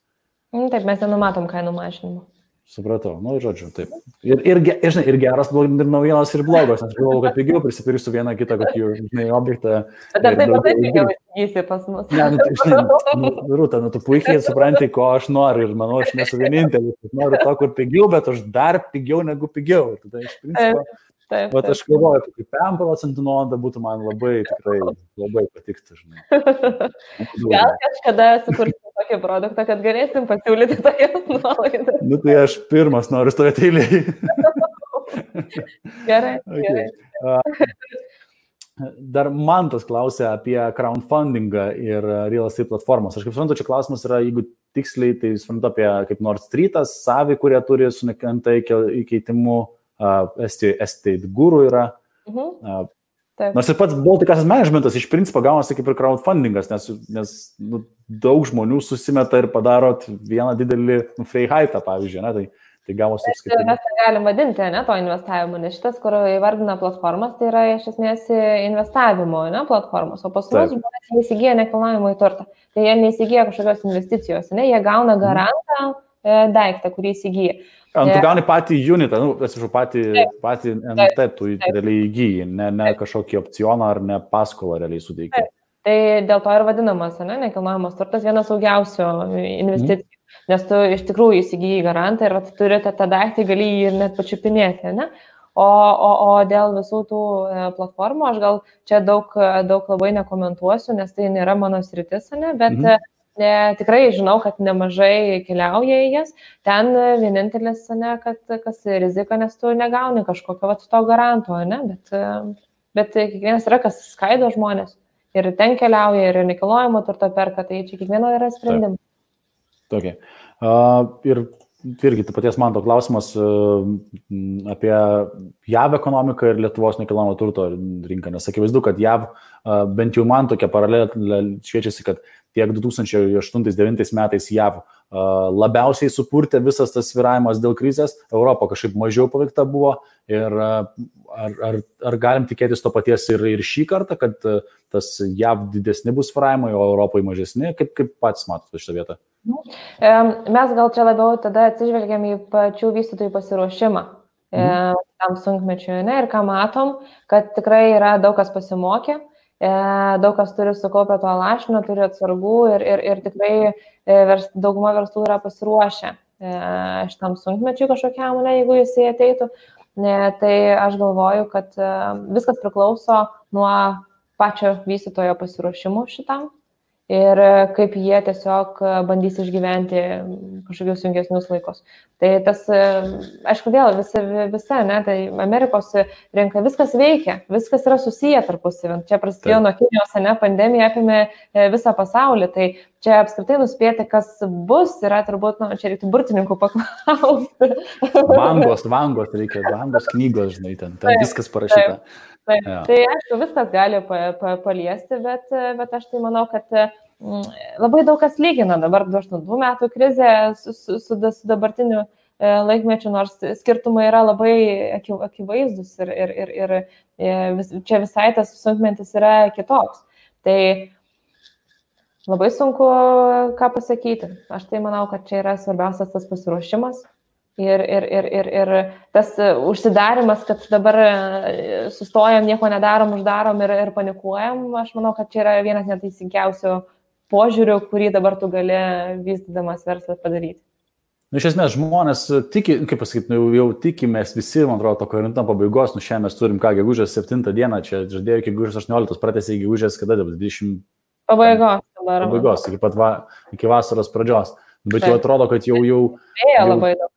S2: Mm, taip, mes nenumatom kainų mažinimo.
S1: Supratau, nu, žodžiu, taip. Ir, ir, ir, žinai, ir geras, ir naujienos, ir blogos, nes galvoju, kad pigiau prisipirksiu vieną kitą kokį, žinai, objektą.
S2: Bet ar taip pat pigiau įsigysi pas mus?
S1: Ne, nu, tai, žinai, nu, Rūta, nu, tu puikiai supranti, ko aš noriu ir manau, aš nesu vienintelis. Noriu to, kur pigiau, bet aš dar pigiau negu pigiau. Ir tada iš principo. Taip, taip. aš galvoju, kad kaip 5 procentų nuolaida būtų man labai, tikrai labai patiktų, žinai. *laughs*
S2: Gal kažkada sukursim tokį produktą, kad galėsim pasiūlyti *laughs* tokią nuolaidą.
S1: Nu tai aš pirmas noriu stovėti eilėje. *laughs*
S2: gerai. *laughs* okay. gerai.
S1: Dar man tas klausė apie crowdfundingą ir real estate platformas. Aš kaip suprantu, čia klausimas yra, jeigu tiksliai, tai suprantu apie kaip nors Streetas, Savi, kurie turi su nekantai įkeitimu estate guru yra. Mhm. Taip. Nors ir pats Baltikas managementas iš principo gaunasi kaip ir crowdfundingas, nes, nes nu, daug žmonių susimeta ir padaro vieną didelį nu, free hype, pavyzdžiui, ne, tai, tai gavosi
S2: apskritai. Mes tai galim vadinti, ne, to investavimu, nes šitas, kur įvardina platformas, tai yra iš esmės investavimo, ne, platformos, o pas mus žmonės neįsigyja nekilnojimo į turtą, tai jie neįsigyja kažkokios investicijos, ne, jie gauna mhm. garantą mhm. Daiktą, kurį įsigyja.
S1: Ant tu gauni patį unitą, nu, atsiprašau, patį, patį NT tu realiai įgyji, ne, ne kažkokį opcioną ar ne paskolą realiai suteiki.
S2: Tai dėl to ir vadinamas, ne, nekilnojamas turtas vienas saugiausių investicijų, mm. nes tu iš tikrųjų įsigyji garantą ir vat, turite tą daiktą, gali jį ir net pačiupinėti, ne? O, o, o dėl visų tų e, platformų, aš gal čia daug, daug labai nekomentuosiu, nes tai nėra mano sritis, ne, bet mm ne, tikrai žinau, kad nemažai keliauja į jas. Ten vienintelis, ne, kad kas rizika, nes tu negauni kažkokio vat, to garanto, ne, bet, bet kiekvienas yra, kas skaido žmonės. Ir ten keliauja, ir nekilnojamo turto perka, tai čia kiekvieno yra sprendimas.
S1: Tokia. Uh, ir irgi taip paties man to klausimas uh, apie JAV ekonomiką ir Lietuvos nekilnojamo turto rinką, nes akivaizdu, kad JAV uh, bent jau man tokia paralelė šviečiasi, kad tiek 2008-2009 metais JAV labiausiai supurtė visas tas sviravimas dėl krizės, Europa kažkaip mažiau paveikta buvo ir ar, ar, ar galim tikėtis to paties ir, ir šį kartą, kad tas JAV didesni bus sviravimai, o Europai mažesni, kaip, kaip pats matote šitą vietą?
S2: Nu, mes gal čia labiau tada atsižvelgiam į pačių vystytojų pasiruošimą mhm. tam sunkmečiui ne, ir ką matom, kad tikrai yra daug kas pasimokė E, daug kas turi sukaupę to lašinio, turi atsargų ir, ir, ir tikrai e, vers, dauguma verslų yra pasiruošę e, šitam sunkmečiui kažkokiam, ne, jeigu jisai ateitų. Tai aš galvoju, kad viskas priklauso nuo pačio vystytojo pasiruošimo šitam ir kaip jie tiesiog bandys išgyventi kažkokius sunkesnius laikus. Tai tas, aišku, vėl visa, visa, ne, tai Amerikos rinka, viskas veikia, viskas yra susiję tarpusavį. Čia prasidėjo nuo Kinijos, ne, pandemija apėmė e, visą pasaulį, tai čia apskritai nuspėti, kas bus, yra turbūt, nu, čia reiktų burtininkų paklausti.
S1: Vangos, vangos reikia, vangos knygos, žinai, ten, ten taip, viskas parašyta. Taip.
S2: Taip, ja. Tai aišku, viskas gali pa, pa, paliesti, bet, bet aš tai manau, kad mm, labai daug kas lygina dabar 22 metų krizė su, su, su, su dabartiniu e, laikmečiu, nors skirtumai yra labai akivaizdus ir, ir, ir, ir e, vis, čia visai tas sunkmetis yra kitoks. Tai labai sunku ką pasakyti. Aš tai manau, kad čia yra svarbiausias tas pasiruošimas Ir, ir, ir, ir, ir tas e, užsidarimas, kad dabar e, sustojam, nieko nedarom, uždarom ir, ir panikuojam, aš manau, kad čia yra vienas neteisingiausių požiūrių, kurį dabar tu gali vystydamas verslą padaryti.
S1: Nu, iš esmės, žmonės tiki, kaip pasakyti, nu, jau tikimės visi, man atrodo, to karantino pabaigos, nu šiandien mes turim ką, gegužės 7 dieną, čia žadėjo iki gegužės 18, pratęsė iki gegužės kada, 20.
S2: Pabaigos dabar.
S1: Pabaigos, iki pat va, iki vasaros pradžios. Bet jau atrodo, kad jau jau...
S2: Vėjo labai daug.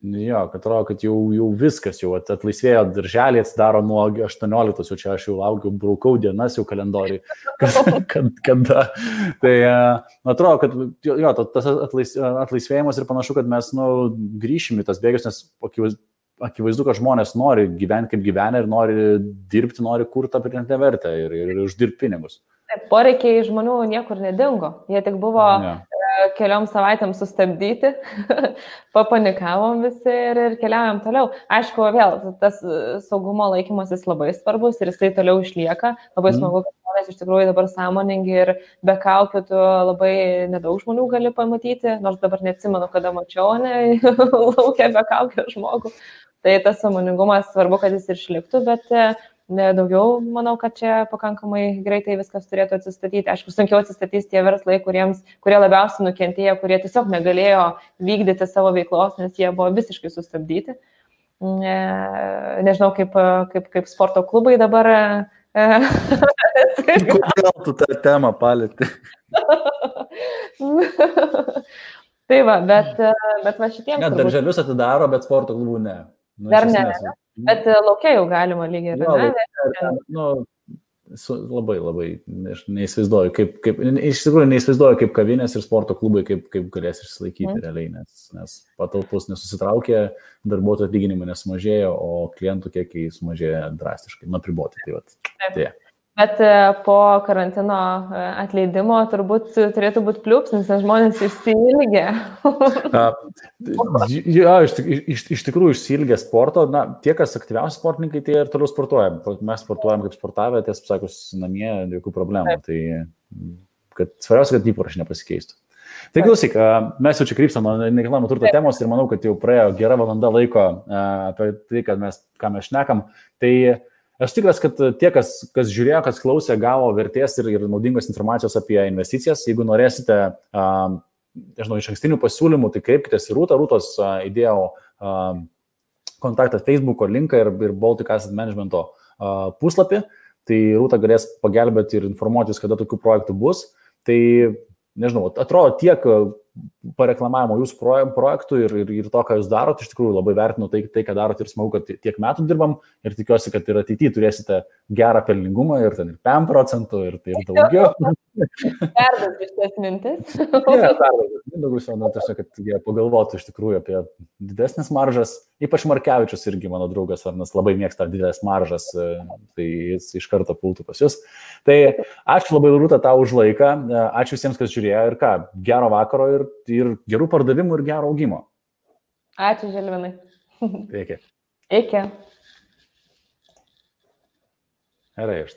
S1: Jo, kad atrodo, kad jau, jau viskas, jau atlaisvėjo darželį, atsidaro nuo 18, jau čia aš jau laukiu, braukau dienas jau kalendoriui. *laughs* kad, kada. Tai atrodo, kad jo, tas atlais, atlaisvėjimas ir panašu, kad mes nu, grįšim į tas bėgius, nes akivaizdu, kad žmonės nori gyventi kaip gyvenę ir nori dirbti, nori kurti pridėtinę vertę ir, ir, ir uždirbti pinigus.
S2: Poreikiai žmonių niekur nedingo, jie tik buvo ja. keliom savaitėm sustabdyti, *laughs* papanikavom visi ir, ir keliaujam toliau. Aišku, vėl tas saugumo laikymasis labai svarbus ir jisai toliau išlieka. Labai mhm. smagu, kad žmonės iš tikrųjų dabar sąmoningi ir be kaukių tu labai nedaug žmonių gali pamatyti, nors dabar neatsimenu, kada mačiau, ne, *laughs* laukia be kaukių žmogų. Tai tas sąmoningumas svarbu, kad jis ir išliktų, bet daugiau, manau, kad čia pakankamai greitai viskas turėtų atsistatyti. Aišku, sunkiau atsistatys tie verslai, kuriems, kurie labiausiai nukentėjo, kurie tiesiog negalėjo vykdyti savo veiklos, nes jie buvo visiškai sustabdyti. Ne, nežinau, kaip, kaip, kaip sporto klubai dabar.
S1: Kodėl tu tą temą palėti? *laughs*
S2: tai va, bet, bet va šitiems.
S1: Net darželius atidaro, bet sporto klubų ne.
S2: Nu, Dar ne. ne. Bet e, laukia jau galima lygiai. Jo,
S1: laukia, nu, su, labai, labai, aš neįsivaizduoju, kaip, kaip, iš tikrųjų neįsivaizduoju, kaip kavinės ir sporto klubai, kaip, kaip galės išsilaikyti mm. realiai, nes, nes patalpus nesusitraukė, darbuotojų atlyginimai nesumažėjo, o klientų kiekiai sumažėjo drastiškai, nuo priboti. Tai, vat, tai.
S2: Bet e, po karantino e, atleidimo turbūt turėtų būti pliūpsnis, nes žmonės išsilgia. *laughs*
S1: jo, iš, iš, iš tikrųjų išsilgia sporto. Na, tie, kas aktyviausi sportininkai, tie ir toliau sportuoja. Mes sportuojam kaip sportavę, tiesą sakus, namie, jokių problemų. Taip. Tai kad, svarbiausia, kad įpročiai nepasikeistų. Tai klausyk, mes jau čia krypstam nuo nekilnojamo turto temos ir manau, kad jau praėjo gera valanda laiko apie tai, mes, ką mes šnekam. Tai Aš tikras, kad tie, kas, kas žiūrėjo, kas klausė, gavo vertės ir, ir naudingos informacijos apie investicijas. Jeigu norėsite, nežinau, iš ankstinių pasiūlymų, tai kreipkitės į Rūtą. Rūtos įdėjau kontaktą Facebook'o linką ir, ir Baltic Asset Management'o puslapį. Tai Rūta galės pagelbėti ir informuoti jūs, kada tokių projektų bus. Tai, nežinau, atrodo tiek pareklamavimo jūsų projektų ir, ir, ir to, ką jūs darote. Iš tikrųjų labai vertinu tai, tai ką darote ir smagu, kad tiek metų dirbam ir tikiuosi, kad ir ateityje turėsite gerą pelningumą ir ten ir 5 procentų ir, ir daugiau.
S2: Perdas iš ties mintis. *laughs*
S1: Ne, perdas. Mindaugus jau, nu, tiesiog, kad jie pagalvotų iš tikrųjų apie didesnis maržas. Ypač Markevičius irgi mano draugas, Arnas labai mėgsta didelės maržas, tai jis iš karto pultų pas jūs. Tai ačiū labai Rūta tau už laiką, ačiū visiems, kas žiūrėjo ir ką, gero vakaro ir, ir gerų pardavimų ir gero augimo.
S2: Ačiū, Želvinai.
S1: Iki.
S2: Iki.
S1: Era este.